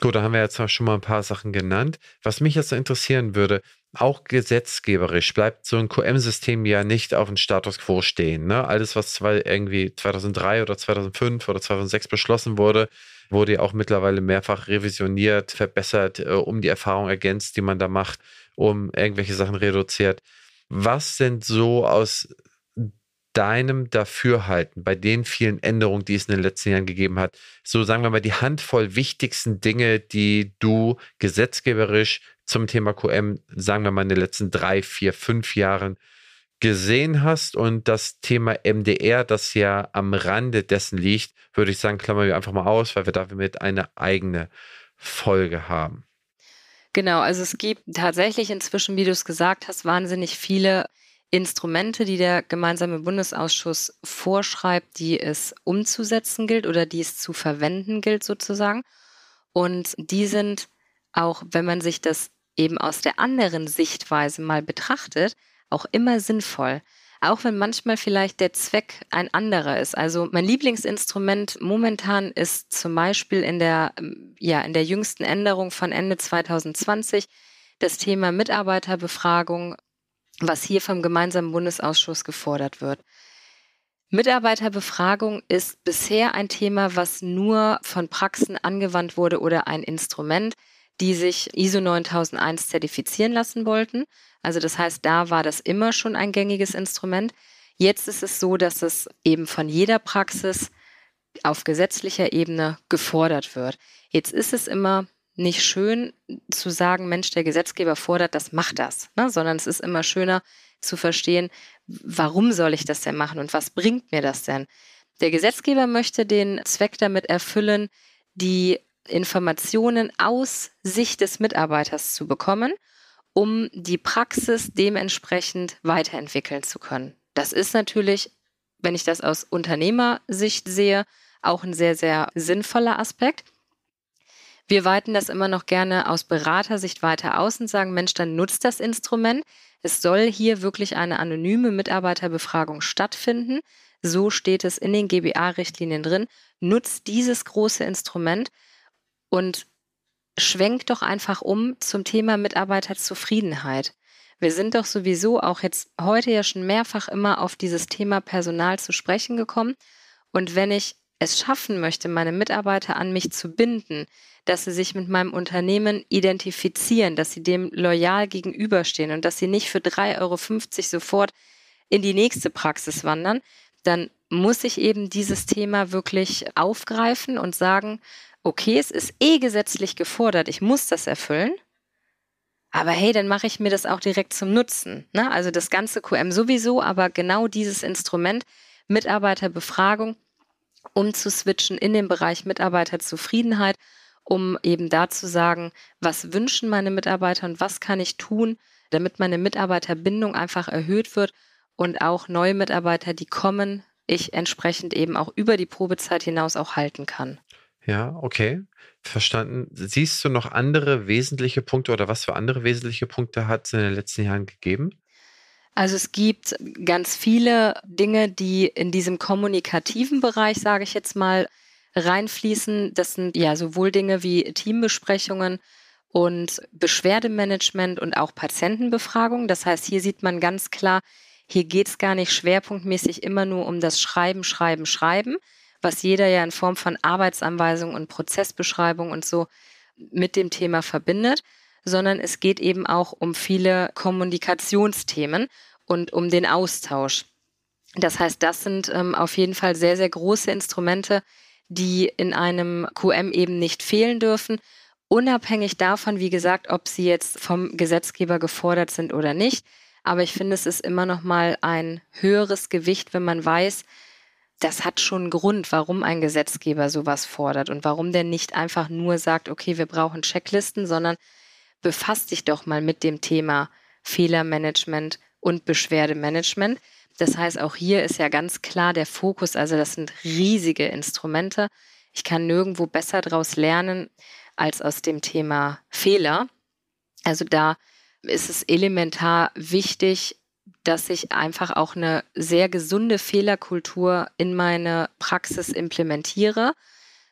Gut, da haben wir jetzt schon mal ein paar Sachen genannt. Was mich jetzt interessieren würde, auch gesetzgeberisch bleibt so ein QM-System ja nicht auf dem Status quo stehen. Ne? Alles, was zwei, irgendwie 2003 oder 2005 oder 2006 beschlossen wurde, wurde ja auch mittlerweile mehrfach revisioniert, verbessert, äh, um die Erfahrung ergänzt, die man da macht, um irgendwelche Sachen reduziert. Was sind so aus deinem Dafürhalten bei den vielen Änderungen, die es in den letzten Jahren gegeben hat, so sagen wir mal die Handvoll wichtigsten Dinge, die du gesetzgeberisch zum Thema QM, sagen wir mal in den letzten drei, vier, fünf Jahren gesehen hast und das Thema MDR, das ja am Rande dessen liegt, würde ich sagen, klammern wir einfach mal aus, weil wir damit eine eigene Folge haben. Genau, also es gibt tatsächlich inzwischen, wie du es gesagt hast, wahnsinnig viele Instrumente, die der gemeinsame Bundesausschuss vorschreibt, die es umzusetzen gilt oder die es zu verwenden gilt sozusagen. Und die sind auch, wenn man sich das eben aus der anderen Sichtweise mal betrachtet, auch immer sinnvoll. Auch wenn manchmal vielleicht der Zweck ein anderer ist. Also mein Lieblingsinstrument momentan ist zum Beispiel in der, ja, in der jüngsten Änderung von Ende 2020 das Thema Mitarbeiterbefragung was hier vom gemeinsamen Bundesausschuss gefordert wird. Mitarbeiterbefragung ist bisher ein Thema, was nur von Praxen angewandt wurde oder ein Instrument, die sich ISO 9001 zertifizieren lassen wollten. Also das heißt, da war das immer schon ein gängiges Instrument. Jetzt ist es so, dass es eben von jeder Praxis auf gesetzlicher Ebene gefordert wird. Jetzt ist es immer nicht schön zu sagen, Mensch, der Gesetzgeber fordert das, macht das, ne? sondern es ist immer schöner zu verstehen, warum soll ich das denn machen und was bringt mir das denn? Der Gesetzgeber möchte den Zweck damit erfüllen, die Informationen aus Sicht des Mitarbeiters zu bekommen, um die Praxis dementsprechend weiterentwickeln zu können. Das ist natürlich, wenn ich das aus Unternehmersicht sehe, auch ein sehr, sehr sinnvoller Aspekt. Wir weiten das immer noch gerne aus Beratersicht weiter aus und sagen, Mensch, dann nutzt das Instrument. Es soll hier wirklich eine anonyme Mitarbeiterbefragung stattfinden. So steht es in den GBA-Richtlinien drin. Nutzt dieses große Instrument und schwenkt doch einfach um zum Thema Mitarbeiterzufriedenheit. Wir sind doch sowieso auch jetzt heute ja schon mehrfach immer auf dieses Thema Personal zu sprechen gekommen. Und wenn ich es schaffen möchte, meine Mitarbeiter an mich zu binden, dass sie sich mit meinem Unternehmen identifizieren, dass sie dem loyal gegenüberstehen und dass sie nicht für 3,50 Euro sofort in die nächste Praxis wandern, dann muss ich eben dieses Thema wirklich aufgreifen und sagen, okay, es ist eh gesetzlich gefordert, ich muss das erfüllen. Aber hey, dann mache ich mir das auch direkt zum Nutzen. Ne? Also das ganze QM sowieso, aber genau dieses Instrument, Mitarbeiterbefragung, um zu switchen in den Bereich Mitarbeiterzufriedenheit, um eben da zu sagen, was wünschen meine Mitarbeiter und was kann ich tun, damit meine Mitarbeiterbindung einfach erhöht wird und auch neue Mitarbeiter, die kommen, ich entsprechend eben auch über die Probezeit hinaus auch halten kann. Ja, okay. Verstanden. Siehst du noch andere wesentliche Punkte oder was für andere wesentliche Punkte hat es in den letzten Jahren gegeben? Also es gibt ganz viele Dinge, die in diesem kommunikativen Bereich, sage ich jetzt mal, reinfließen. Das sind ja sowohl Dinge wie Teambesprechungen und Beschwerdemanagement und auch Patientenbefragung. Das heißt, hier sieht man ganz klar, hier geht es gar nicht schwerpunktmäßig immer nur um das Schreiben, Schreiben, Schreiben, was jeder ja in Form von Arbeitsanweisung und Prozessbeschreibung und so mit dem Thema verbindet, sondern es geht eben auch um viele Kommunikationsthemen und um den Austausch. Das heißt, das sind ähm, auf jeden Fall sehr, sehr große Instrumente, die in einem QM eben nicht fehlen dürfen, unabhängig davon, wie gesagt, ob sie jetzt vom Gesetzgeber gefordert sind oder nicht. Aber ich finde, es ist immer noch mal ein höheres Gewicht, wenn man weiß, das hat schon einen Grund, warum ein Gesetzgeber sowas fordert und warum der nicht einfach nur sagt, okay, wir brauchen Checklisten, sondern befasst dich doch mal mit dem Thema Fehlermanagement und Beschwerdemanagement. Das heißt, auch hier ist ja ganz klar der Fokus, also das sind riesige Instrumente. Ich kann nirgendwo besser daraus lernen als aus dem Thema Fehler. Also da ist es elementar wichtig, dass ich einfach auch eine sehr gesunde Fehlerkultur in meine Praxis implementiere,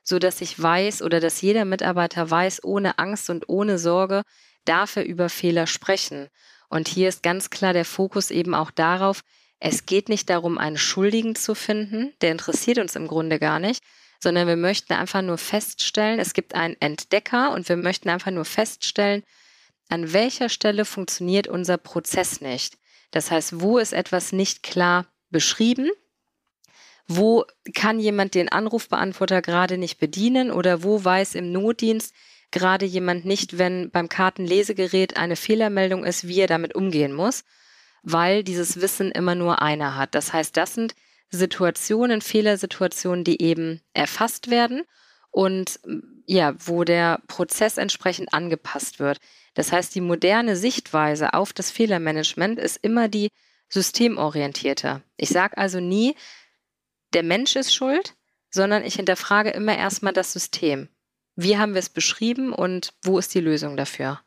so dass ich weiß oder dass jeder Mitarbeiter weiß, ohne Angst und ohne Sorge darf er über Fehler sprechen. Und hier ist ganz klar der Fokus eben auch darauf, es geht nicht darum, einen Schuldigen zu finden, der interessiert uns im Grunde gar nicht, sondern wir möchten einfach nur feststellen, es gibt einen Entdecker und wir möchten einfach nur feststellen, an welcher Stelle funktioniert unser Prozess nicht. Das heißt, wo ist etwas nicht klar beschrieben? Wo kann jemand den Anrufbeantworter gerade nicht bedienen oder wo weiß im Notdienst gerade jemand nicht, wenn beim Kartenlesegerät eine Fehlermeldung ist, wie er damit umgehen muss, weil dieses Wissen immer nur einer hat. Das heißt, das sind Situationen, Fehlersituationen, die eben erfasst werden und ja, wo der Prozess entsprechend angepasst wird. Das heißt, die moderne Sichtweise auf das Fehlermanagement ist immer die systemorientierte. Ich sage also nie, der Mensch ist schuld, sondern ich hinterfrage immer erstmal das System. Wie haben wir es beschrieben und wo ist die Lösung dafür?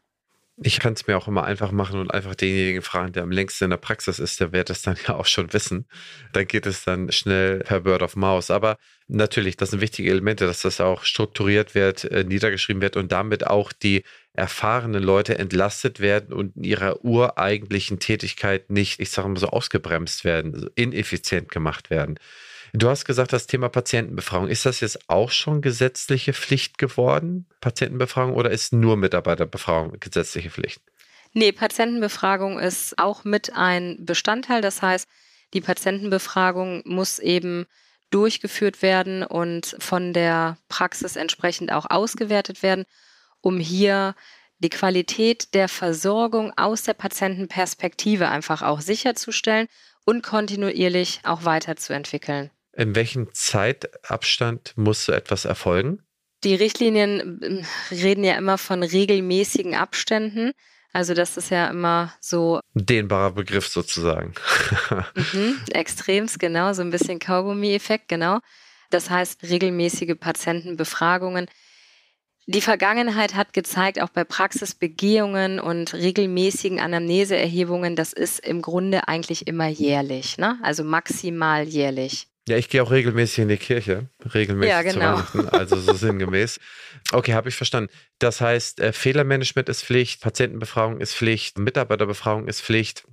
Ich kann es mir auch immer einfach machen und einfach denjenigen fragen, der am längsten in der Praxis ist, der wird es dann ja auch schon wissen. Dann geht es dann schnell per Bird of Mouse. Aber natürlich, das sind wichtige Elemente, dass das auch strukturiert wird, äh, niedergeschrieben wird und damit auch die erfahrenen Leute entlastet werden und in ihrer ureigentlichen Tätigkeit nicht, ich sage mal so, ausgebremst werden, ineffizient gemacht werden. Du hast gesagt, das Thema Patientenbefragung. Ist das jetzt auch schon gesetzliche Pflicht geworden, Patientenbefragung, oder ist nur Mitarbeiterbefragung gesetzliche Pflicht? Nee, Patientenbefragung ist auch mit ein Bestandteil. Das heißt, die Patientenbefragung muss eben durchgeführt werden und von der Praxis entsprechend auch ausgewertet werden, um hier die Qualität der Versorgung aus der Patientenperspektive einfach auch sicherzustellen und kontinuierlich auch weiterzuentwickeln. In welchem Zeitabstand muss so etwas erfolgen? Die Richtlinien ähm, reden ja immer von regelmäßigen Abständen. Also das ist ja immer so. Dehnbarer Begriff sozusagen. mhm, extremst, genau, so ein bisschen Kaugummi-Effekt, genau. Das heißt regelmäßige Patientenbefragungen. Die Vergangenheit hat gezeigt, auch bei Praxisbegehungen und regelmäßigen Anamneseerhebungen, das ist im Grunde eigentlich immer jährlich, ne? also maximal jährlich. Ja, ich gehe auch regelmäßig in die Kirche, regelmäßig ja, genau. zu Weihnachten, also so sinngemäß. Okay, habe ich verstanden. Das heißt, äh, Fehlermanagement ist Pflicht, Patientenbefragung ist Pflicht, Mitarbeiterbefragung ist Pflicht.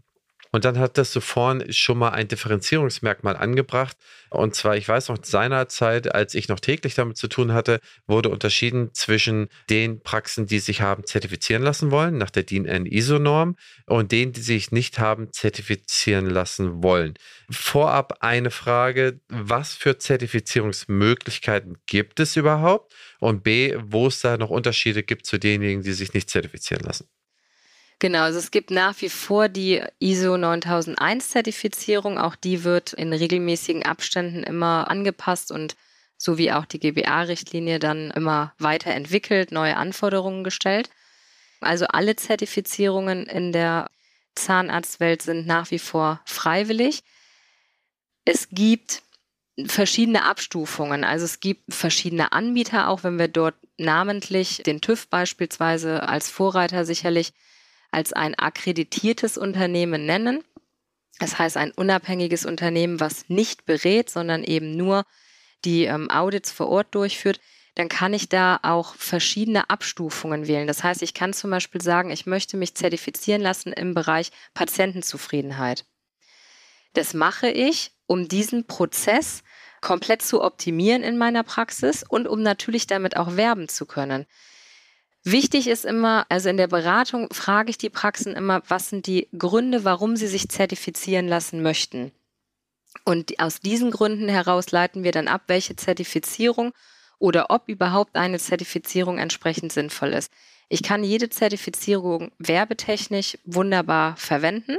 Und dann hat das so vorn schon mal ein Differenzierungsmerkmal angebracht. Und zwar, ich weiß noch, seinerzeit, als ich noch täglich damit zu tun hatte, wurde unterschieden zwischen den Praxen, die sich haben zertifizieren lassen wollen, nach der DIN-ISO-Norm, und denen, die sich nicht haben zertifizieren lassen wollen. Vorab eine Frage, was für Zertifizierungsmöglichkeiten gibt es überhaupt? Und B, wo es da noch Unterschiede gibt zu denjenigen, die sich nicht zertifizieren lassen? Genau, also es gibt nach wie vor die ISO 9001 Zertifizierung. Auch die wird in regelmäßigen Abständen immer angepasst und so wie auch die GBA-Richtlinie dann immer weiterentwickelt, neue Anforderungen gestellt. Also alle Zertifizierungen in der Zahnarztwelt sind nach wie vor freiwillig. Es gibt verschiedene Abstufungen. Also es gibt verschiedene Anbieter, auch wenn wir dort namentlich den TÜV beispielsweise als Vorreiter sicherlich als ein akkreditiertes Unternehmen nennen. Das heißt ein unabhängiges Unternehmen, was nicht berät, sondern eben nur die ähm, Audits vor Ort durchführt, dann kann ich da auch verschiedene Abstufungen wählen. Das heißt, ich kann zum Beispiel sagen, ich möchte mich zertifizieren lassen im Bereich Patientenzufriedenheit. Das mache ich, um diesen Prozess komplett zu optimieren in meiner Praxis und um natürlich damit auch werben zu können. Wichtig ist immer, also in der Beratung frage ich die Praxen immer, was sind die Gründe, warum sie sich zertifizieren lassen möchten. Und aus diesen Gründen heraus leiten wir dann ab, welche Zertifizierung oder ob überhaupt eine Zertifizierung entsprechend sinnvoll ist. Ich kann jede Zertifizierung werbetechnisch wunderbar verwenden,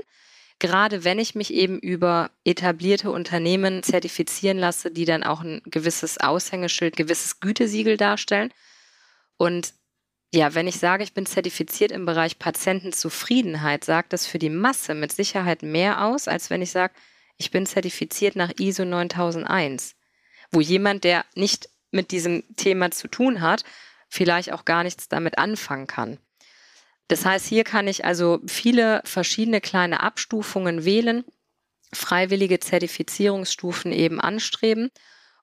gerade wenn ich mich eben über etablierte Unternehmen zertifizieren lasse, die dann auch ein gewisses Aushängeschild, gewisses Gütesiegel darstellen. Und ja, wenn ich sage, ich bin zertifiziert im Bereich Patientenzufriedenheit, sagt das für die Masse mit Sicherheit mehr aus, als wenn ich sage, ich bin zertifiziert nach ISO 9001, wo jemand, der nicht mit diesem Thema zu tun hat, vielleicht auch gar nichts damit anfangen kann. Das heißt, hier kann ich also viele verschiedene kleine Abstufungen wählen, freiwillige Zertifizierungsstufen eben anstreben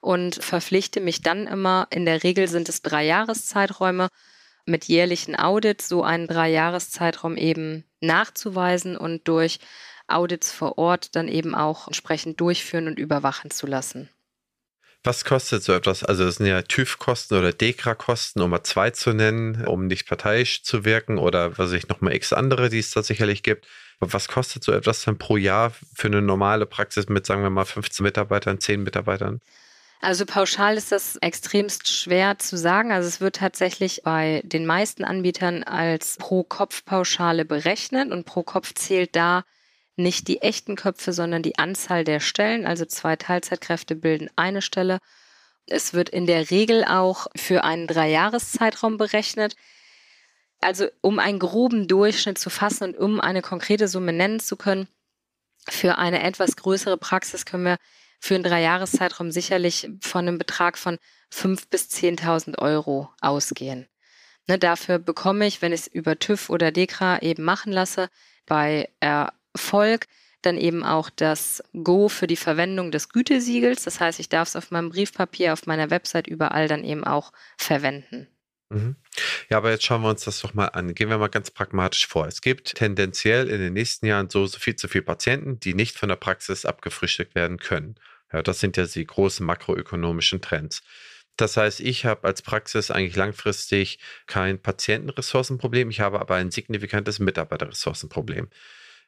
und verpflichte mich dann immer, in der Regel sind es drei Jahreszeiträume, mit jährlichen Audits so einen Dreijahreszeitraum eben nachzuweisen und durch Audits vor Ort dann eben auch entsprechend durchführen und überwachen zu lassen. Was kostet so etwas? Also es sind ja TÜV-Kosten oder DEKRA-Kosten, um mal zwei zu nennen, um nicht parteiisch zu wirken oder was ich noch mal x andere, die es da sicherlich gibt. Was kostet so etwas dann pro Jahr für eine normale Praxis mit, sagen wir mal, 15 Mitarbeitern, 10 Mitarbeitern? Also pauschal ist das extremst schwer zu sagen. Also es wird tatsächlich bei den meisten Anbietern als Pro-Kopf-Pauschale berechnet und pro Kopf zählt da nicht die echten Köpfe, sondern die Anzahl der Stellen. Also zwei Teilzeitkräfte bilden eine Stelle. Es wird in der Regel auch für einen Dreijahreszeitraum berechnet. Also um einen groben Durchschnitt zu fassen und um eine konkrete Summe nennen zu können, für eine etwas größere Praxis können wir für einen Dreijahreszeitraum sicherlich von einem Betrag von 5.000 bis 10.000 Euro ausgehen. Ne, dafür bekomme ich, wenn ich es über TÜV oder DEKRA eben machen lasse, bei Erfolg dann eben auch das Go für die Verwendung des Gütesiegels. Das heißt, ich darf es auf meinem Briefpapier, auf meiner Website überall dann eben auch verwenden. Mhm. Ja, aber jetzt schauen wir uns das doch mal an. Gehen wir mal ganz pragmatisch vor. Es gibt tendenziell in den nächsten Jahren so, so viel zu viele Patienten, die nicht von der Praxis abgefrühstückt werden können. Ja, das sind ja die großen makroökonomischen Trends. Das heißt, ich habe als Praxis eigentlich langfristig kein Patientenressourcenproblem, ich habe aber ein signifikantes Mitarbeiterressourcenproblem.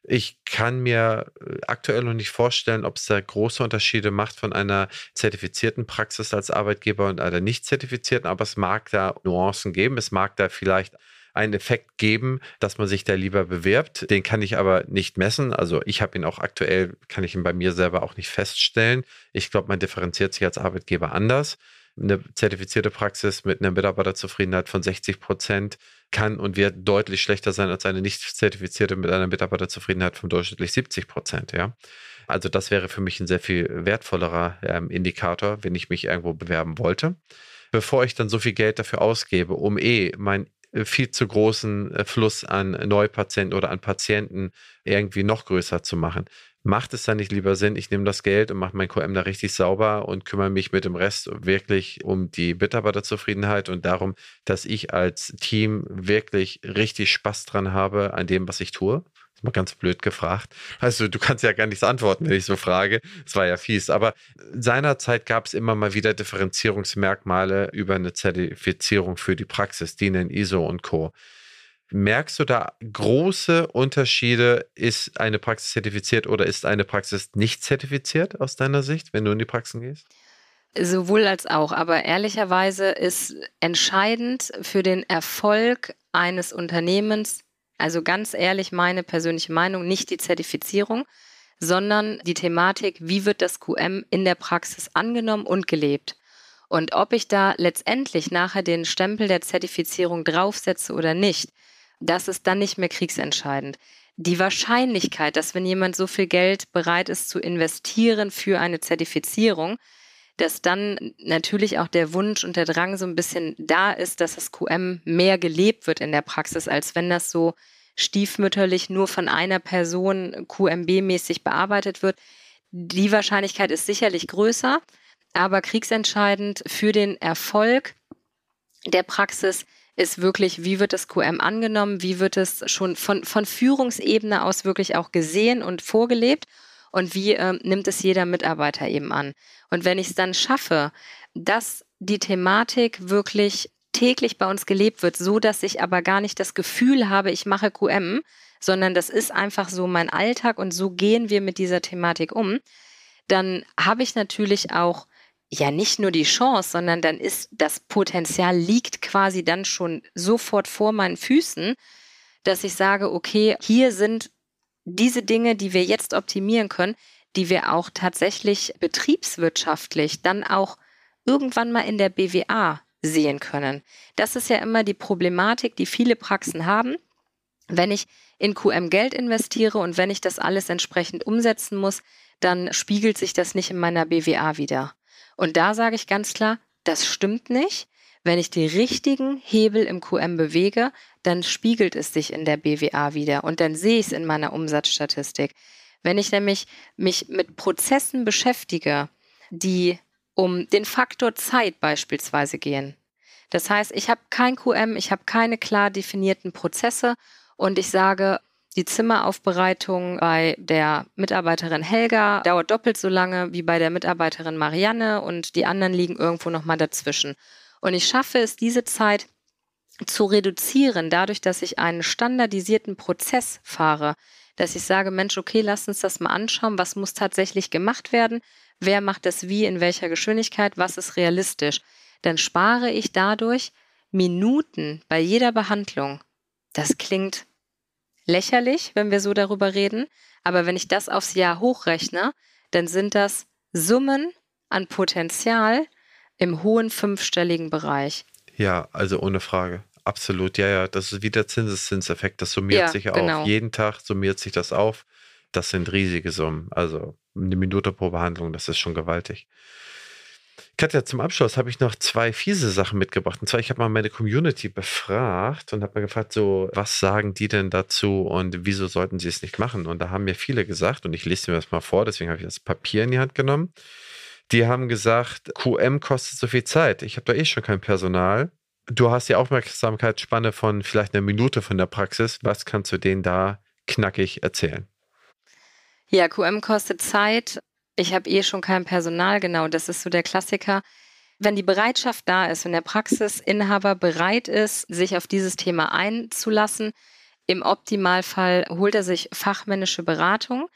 Ich kann mir äh, aktuell noch nicht vorstellen, ob es da große Unterschiede macht von einer zertifizierten Praxis als Arbeitgeber und einer nicht zertifizierten, aber es mag da Nuancen geben. Es mag da vielleicht einen Effekt geben, dass man sich da lieber bewirbt. Den kann ich aber nicht messen. Also ich habe ihn auch aktuell, kann ich ihn bei mir selber auch nicht feststellen. Ich glaube, man differenziert sich als Arbeitgeber anders. Eine zertifizierte Praxis mit einer Mitarbeiterzufriedenheit von 60 Prozent kann und wird deutlich schlechter sein als eine nicht zertifizierte mit einer Mitarbeiterzufriedenheit von durchschnittlich 70 Prozent. Ja? Also das wäre für mich ein sehr viel wertvollerer ähm, Indikator, wenn ich mich irgendwo bewerben wollte. Bevor ich dann so viel Geld dafür ausgebe, um eh mein viel zu großen äh, Fluss an Neupatienten oder an Patienten irgendwie noch größer zu machen. Macht es dann nicht lieber Sinn, ich nehme das Geld und mache mein QM da richtig sauber und kümmere mich mit dem Rest wirklich um die Mitarbeiterzufriedenheit und darum, dass ich als Team wirklich richtig Spaß dran habe an dem, was ich tue? Mal ganz blöd gefragt. Also du kannst ja gar nichts antworten, wenn ich so frage. Es war ja fies. Aber seinerzeit gab es immer mal wieder Differenzierungsmerkmale über eine Zertifizierung für die Praxis, DIN, ISO und Co. Merkst du da große Unterschiede? Ist eine Praxis zertifiziert oder ist eine Praxis nicht zertifiziert aus deiner Sicht, wenn du in die Praxen gehst? Sowohl als auch. Aber ehrlicherweise ist entscheidend für den Erfolg eines Unternehmens also ganz ehrlich, meine persönliche Meinung, nicht die Zertifizierung, sondern die Thematik, wie wird das QM in der Praxis angenommen und gelebt. Und ob ich da letztendlich nachher den Stempel der Zertifizierung draufsetze oder nicht, das ist dann nicht mehr kriegsentscheidend. Die Wahrscheinlichkeit, dass wenn jemand so viel Geld bereit ist zu investieren für eine Zertifizierung, dass dann natürlich auch der Wunsch und der Drang so ein bisschen da ist, dass das QM mehr gelebt wird in der Praxis, als wenn das so stiefmütterlich nur von einer Person QMB-mäßig bearbeitet wird. Die Wahrscheinlichkeit ist sicherlich größer, aber kriegsentscheidend für den Erfolg der Praxis ist wirklich, wie wird das QM angenommen, wie wird es schon von, von Führungsebene aus wirklich auch gesehen und vorgelebt und wie äh, nimmt es jeder Mitarbeiter eben an. Und wenn ich es dann schaffe, dass die Thematik wirklich täglich bei uns gelebt wird, so dass ich aber gar nicht das Gefühl habe, ich mache QM, sondern das ist einfach so mein Alltag und so gehen wir mit dieser Thematik um, dann habe ich natürlich auch ja nicht nur die Chance, sondern dann ist das Potenzial liegt quasi dann schon sofort vor meinen Füßen, dass ich sage, okay, hier sind diese Dinge, die wir jetzt optimieren können, die wir auch tatsächlich betriebswirtschaftlich dann auch irgendwann mal in der BWA sehen können. Das ist ja immer die Problematik, die viele Praxen haben. Wenn ich in QM Geld investiere und wenn ich das alles entsprechend umsetzen muss, dann spiegelt sich das nicht in meiner BWA wieder. Und da sage ich ganz klar, das stimmt nicht. Wenn ich die richtigen Hebel im QM bewege, dann spiegelt es sich in der BWA wieder und dann sehe ich es in meiner Umsatzstatistik. Wenn ich nämlich mich mit Prozessen beschäftige, die um den Faktor Zeit beispielsweise gehen. Das heißt, ich habe kein QM, ich habe keine klar definierten Prozesse und ich sage, die Zimmeraufbereitung bei der Mitarbeiterin Helga dauert doppelt so lange wie bei der Mitarbeiterin Marianne und die anderen liegen irgendwo nochmal dazwischen. Und ich schaffe es, diese Zeit zu reduzieren, dadurch, dass ich einen standardisierten Prozess fahre, dass ich sage, Mensch, okay, lass uns das mal anschauen, was muss tatsächlich gemacht werden, wer macht das wie, in welcher Geschwindigkeit, was ist realistisch, dann spare ich dadurch Minuten bei jeder Behandlung. Das klingt lächerlich, wenn wir so darüber reden, aber wenn ich das aufs Jahr hochrechne, dann sind das Summen an Potenzial, im hohen fünfstelligen Bereich. Ja, also ohne Frage. Absolut, ja, ja. Das ist wie der Zinseszinseffekt. Das summiert ja, sich genau. auf. Jeden Tag summiert sich das auf. Das sind riesige Summen. Also eine Minute pro Behandlung, das ist schon gewaltig. Katja, zum Abschluss habe ich noch zwei fiese Sachen mitgebracht. Und zwar, ich habe mal meine Community befragt und habe mal gefragt, so, was sagen die denn dazu und wieso sollten sie es nicht machen? Und da haben mir viele gesagt, und ich lese mir das mal vor, deswegen habe ich das Papier in die Hand genommen. Die haben gesagt, QM kostet so viel Zeit. Ich habe da eh schon kein Personal. Du hast die Aufmerksamkeitsspanne von vielleicht einer Minute von der Praxis. Was kannst du denen da knackig erzählen? Ja, QM kostet Zeit. Ich habe eh schon kein Personal. Genau, das ist so der Klassiker. Wenn die Bereitschaft da ist, wenn der Praxisinhaber bereit ist, sich auf dieses Thema einzulassen, im Optimalfall holt er sich fachmännische Beratung,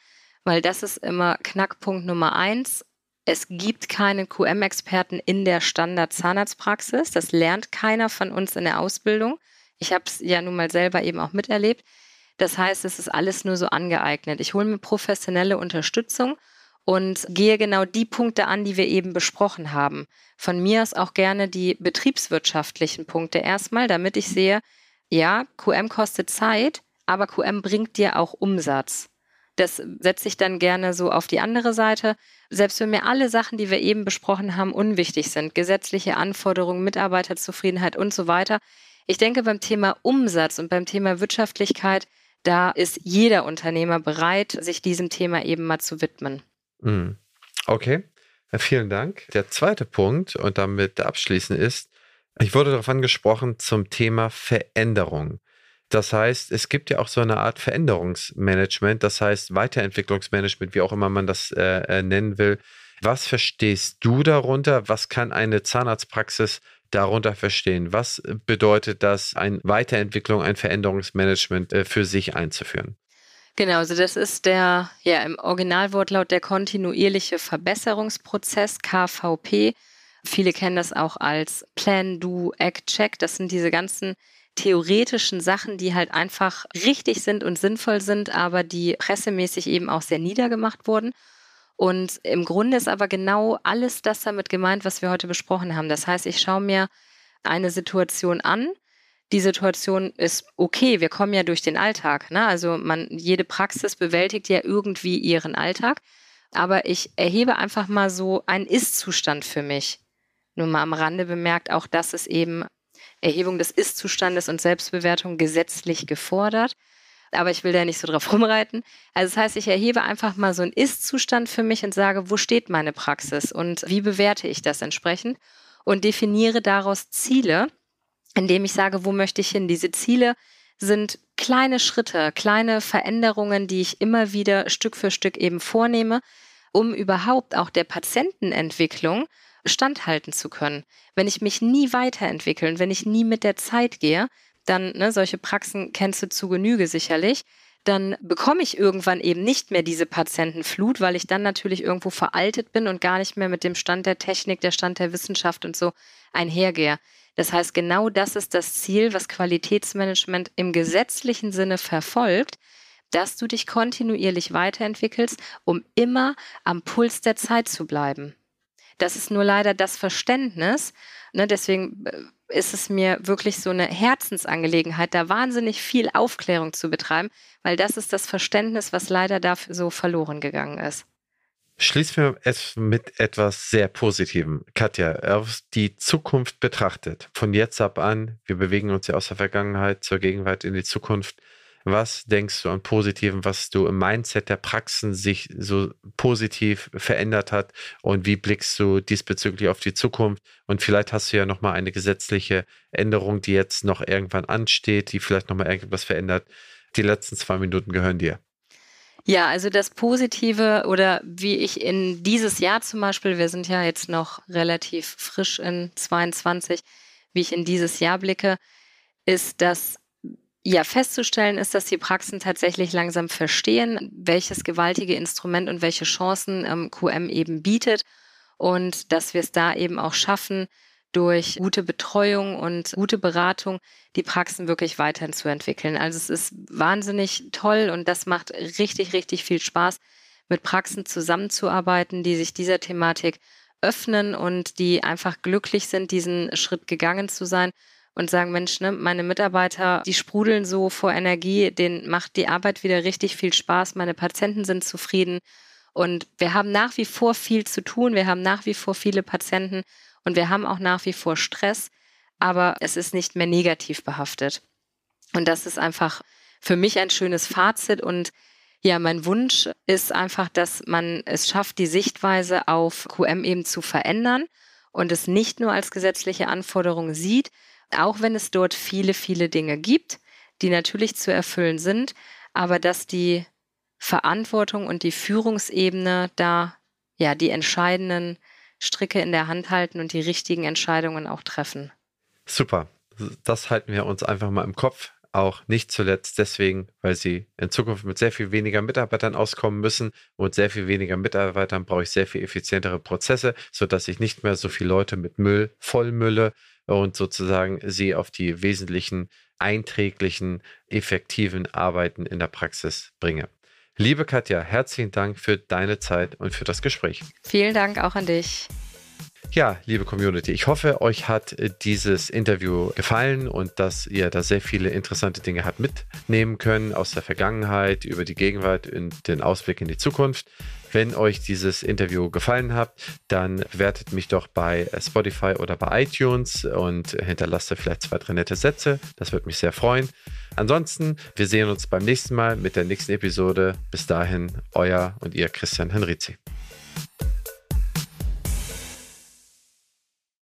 weil das ist immer Knackpunkt Nummer eins. Es gibt keinen QM-Experten in der Standard-Zahnarztpraxis. Das lernt keiner von uns in der Ausbildung. Ich habe es ja nun mal selber eben auch miterlebt. Das heißt, es ist alles nur so angeeignet. Ich hole mir professionelle Unterstützung und gehe genau die Punkte an, die wir eben besprochen haben. Von mir aus auch gerne die betriebswirtschaftlichen Punkte erstmal, damit ich sehe, ja, QM kostet Zeit, aber QM bringt dir auch Umsatz. Das setze ich dann gerne so auf die andere Seite. Selbst wenn mir alle Sachen, die wir eben besprochen haben, unwichtig sind, gesetzliche Anforderungen, Mitarbeiterzufriedenheit und so weiter. Ich denke, beim Thema Umsatz und beim Thema Wirtschaftlichkeit, da ist jeder Unternehmer bereit, sich diesem Thema eben mal zu widmen. Mhm. Okay, vielen Dank. Der zweite Punkt und damit abschließend ist, ich wurde darauf angesprochen zum Thema Veränderung. Das heißt, es gibt ja auch so eine Art Veränderungsmanagement, das heißt Weiterentwicklungsmanagement, wie auch immer man das äh, äh, nennen will. Was verstehst du darunter? Was kann eine Zahnarztpraxis darunter verstehen? Was bedeutet das, eine Weiterentwicklung, ein Veränderungsmanagement äh, für sich einzuführen? Genau, also das ist der, ja, im Originalwortlaut der kontinuierliche Verbesserungsprozess, KVP. Viele kennen das auch als Plan, Do, Act, Check. Das sind diese ganzen theoretischen Sachen, die halt einfach richtig sind und sinnvoll sind, aber die pressemäßig eben auch sehr niedergemacht wurden. Und im Grunde ist aber genau alles das damit gemeint, was wir heute besprochen haben. Das heißt, ich schaue mir eine Situation an. Die Situation ist okay, wir kommen ja durch den Alltag. Ne? Also man, jede Praxis bewältigt ja irgendwie ihren Alltag. Aber ich erhebe einfach mal so einen Ist-Zustand für mich. Nur mal am Rande bemerkt, auch das ist eben Erhebung des Ist-Zustandes und Selbstbewertung gesetzlich gefordert. Aber ich will da nicht so drauf rumreiten. Also das heißt, ich erhebe einfach mal so einen Ist-Zustand für mich und sage, wo steht meine Praxis und wie bewerte ich das entsprechend und definiere daraus Ziele, indem ich sage, wo möchte ich hin. Diese Ziele sind kleine Schritte, kleine Veränderungen, die ich immer wieder Stück für Stück eben vornehme, um überhaupt auch der Patientenentwicklung standhalten zu können. Wenn ich mich nie weiterentwickeln, wenn ich nie mit der Zeit gehe, dann, ne, solche Praxen kennst du zu Genüge sicherlich, dann bekomme ich irgendwann eben nicht mehr diese Patientenflut, weil ich dann natürlich irgendwo veraltet bin und gar nicht mehr mit dem Stand der Technik, der Stand der Wissenschaft und so einhergehe. Das heißt, genau das ist das Ziel, was Qualitätsmanagement im gesetzlichen Sinne verfolgt, dass du dich kontinuierlich weiterentwickelst, um immer am Puls der Zeit zu bleiben. Das ist nur leider das Verständnis. Ne, deswegen äh, ist es mir wirklich so eine Herzensangelegenheit, da wahnsinnig viel Aufklärung zu betreiben, weil das ist das Verständnis, was leider dafür so verloren gegangen ist. Schließen wir es mit etwas sehr Positivem. Katja, auf die Zukunft betrachtet, von jetzt ab an, wir bewegen uns ja aus der Vergangenheit zur Gegenwart in die Zukunft. Was denkst du an Positiven, was du im Mindset der Praxen sich so positiv verändert hat und wie blickst du diesbezüglich auf die Zukunft? Und vielleicht hast du ja nochmal eine gesetzliche Änderung, die jetzt noch irgendwann ansteht, die vielleicht nochmal irgendwas verändert. Die letzten zwei Minuten gehören dir. Ja, also das Positive oder wie ich in dieses Jahr zum Beispiel, wir sind ja jetzt noch relativ frisch in 22, wie ich in dieses Jahr blicke, ist, dass ja, festzustellen ist, dass die Praxen tatsächlich langsam verstehen, welches gewaltige Instrument und welche Chancen ähm, QM eben bietet und dass wir es da eben auch schaffen, durch gute Betreuung und gute Beratung die Praxen wirklich weiterhin zu entwickeln. Also es ist wahnsinnig toll und das macht richtig, richtig viel Spaß, mit Praxen zusammenzuarbeiten, die sich dieser Thematik öffnen und die einfach glücklich sind, diesen Schritt gegangen zu sein und sagen, Mensch, ne, meine Mitarbeiter, die sprudeln so vor Energie, denen macht die Arbeit wieder richtig viel Spaß, meine Patienten sind zufrieden und wir haben nach wie vor viel zu tun, wir haben nach wie vor viele Patienten und wir haben auch nach wie vor Stress, aber es ist nicht mehr negativ behaftet. Und das ist einfach für mich ein schönes Fazit und ja, mein Wunsch ist einfach, dass man es schafft, die Sichtweise auf QM eben zu verändern und es nicht nur als gesetzliche Anforderung sieht, auch wenn es dort viele, viele Dinge gibt, die natürlich zu erfüllen sind, aber dass die Verantwortung und die Führungsebene da ja die entscheidenden Stricke in der Hand halten und die richtigen Entscheidungen auch treffen. Super. Das halten wir uns einfach mal im Kopf. Auch nicht zuletzt deswegen, weil sie in Zukunft mit sehr viel weniger Mitarbeitern auskommen müssen. Und sehr viel weniger Mitarbeitern brauche ich sehr viel effizientere Prozesse, sodass ich nicht mehr so viele Leute mit Müll vollmülle und sozusagen sie auf die wesentlichen einträglichen, effektiven Arbeiten in der Praxis bringe. Liebe Katja, herzlichen Dank für deine Zeit und für das Gespräch. Vielen Dank auch an dich. Ja, liebe Community, ich hoffe, euch hat äh, dieses Interview gefallen und dass ihr da sehr viele interessante Dinge habt mitnehmen können aus der Vergangenheit, über die Gegenwart und den Ausblick in die Zukunft. Wenn euch dieses Interview gefallen hat, dann bewertet mich doch bei Spotify oder bei iTunes und hinterlasst vielleicht zwei, drei nette Sätze. Das würde mich sehr freuen. Ansonsten, wir sehen uns beim nächsten Mal mit der nächsten Episode. Bis dahin, euer und ihr Christian Henrizi.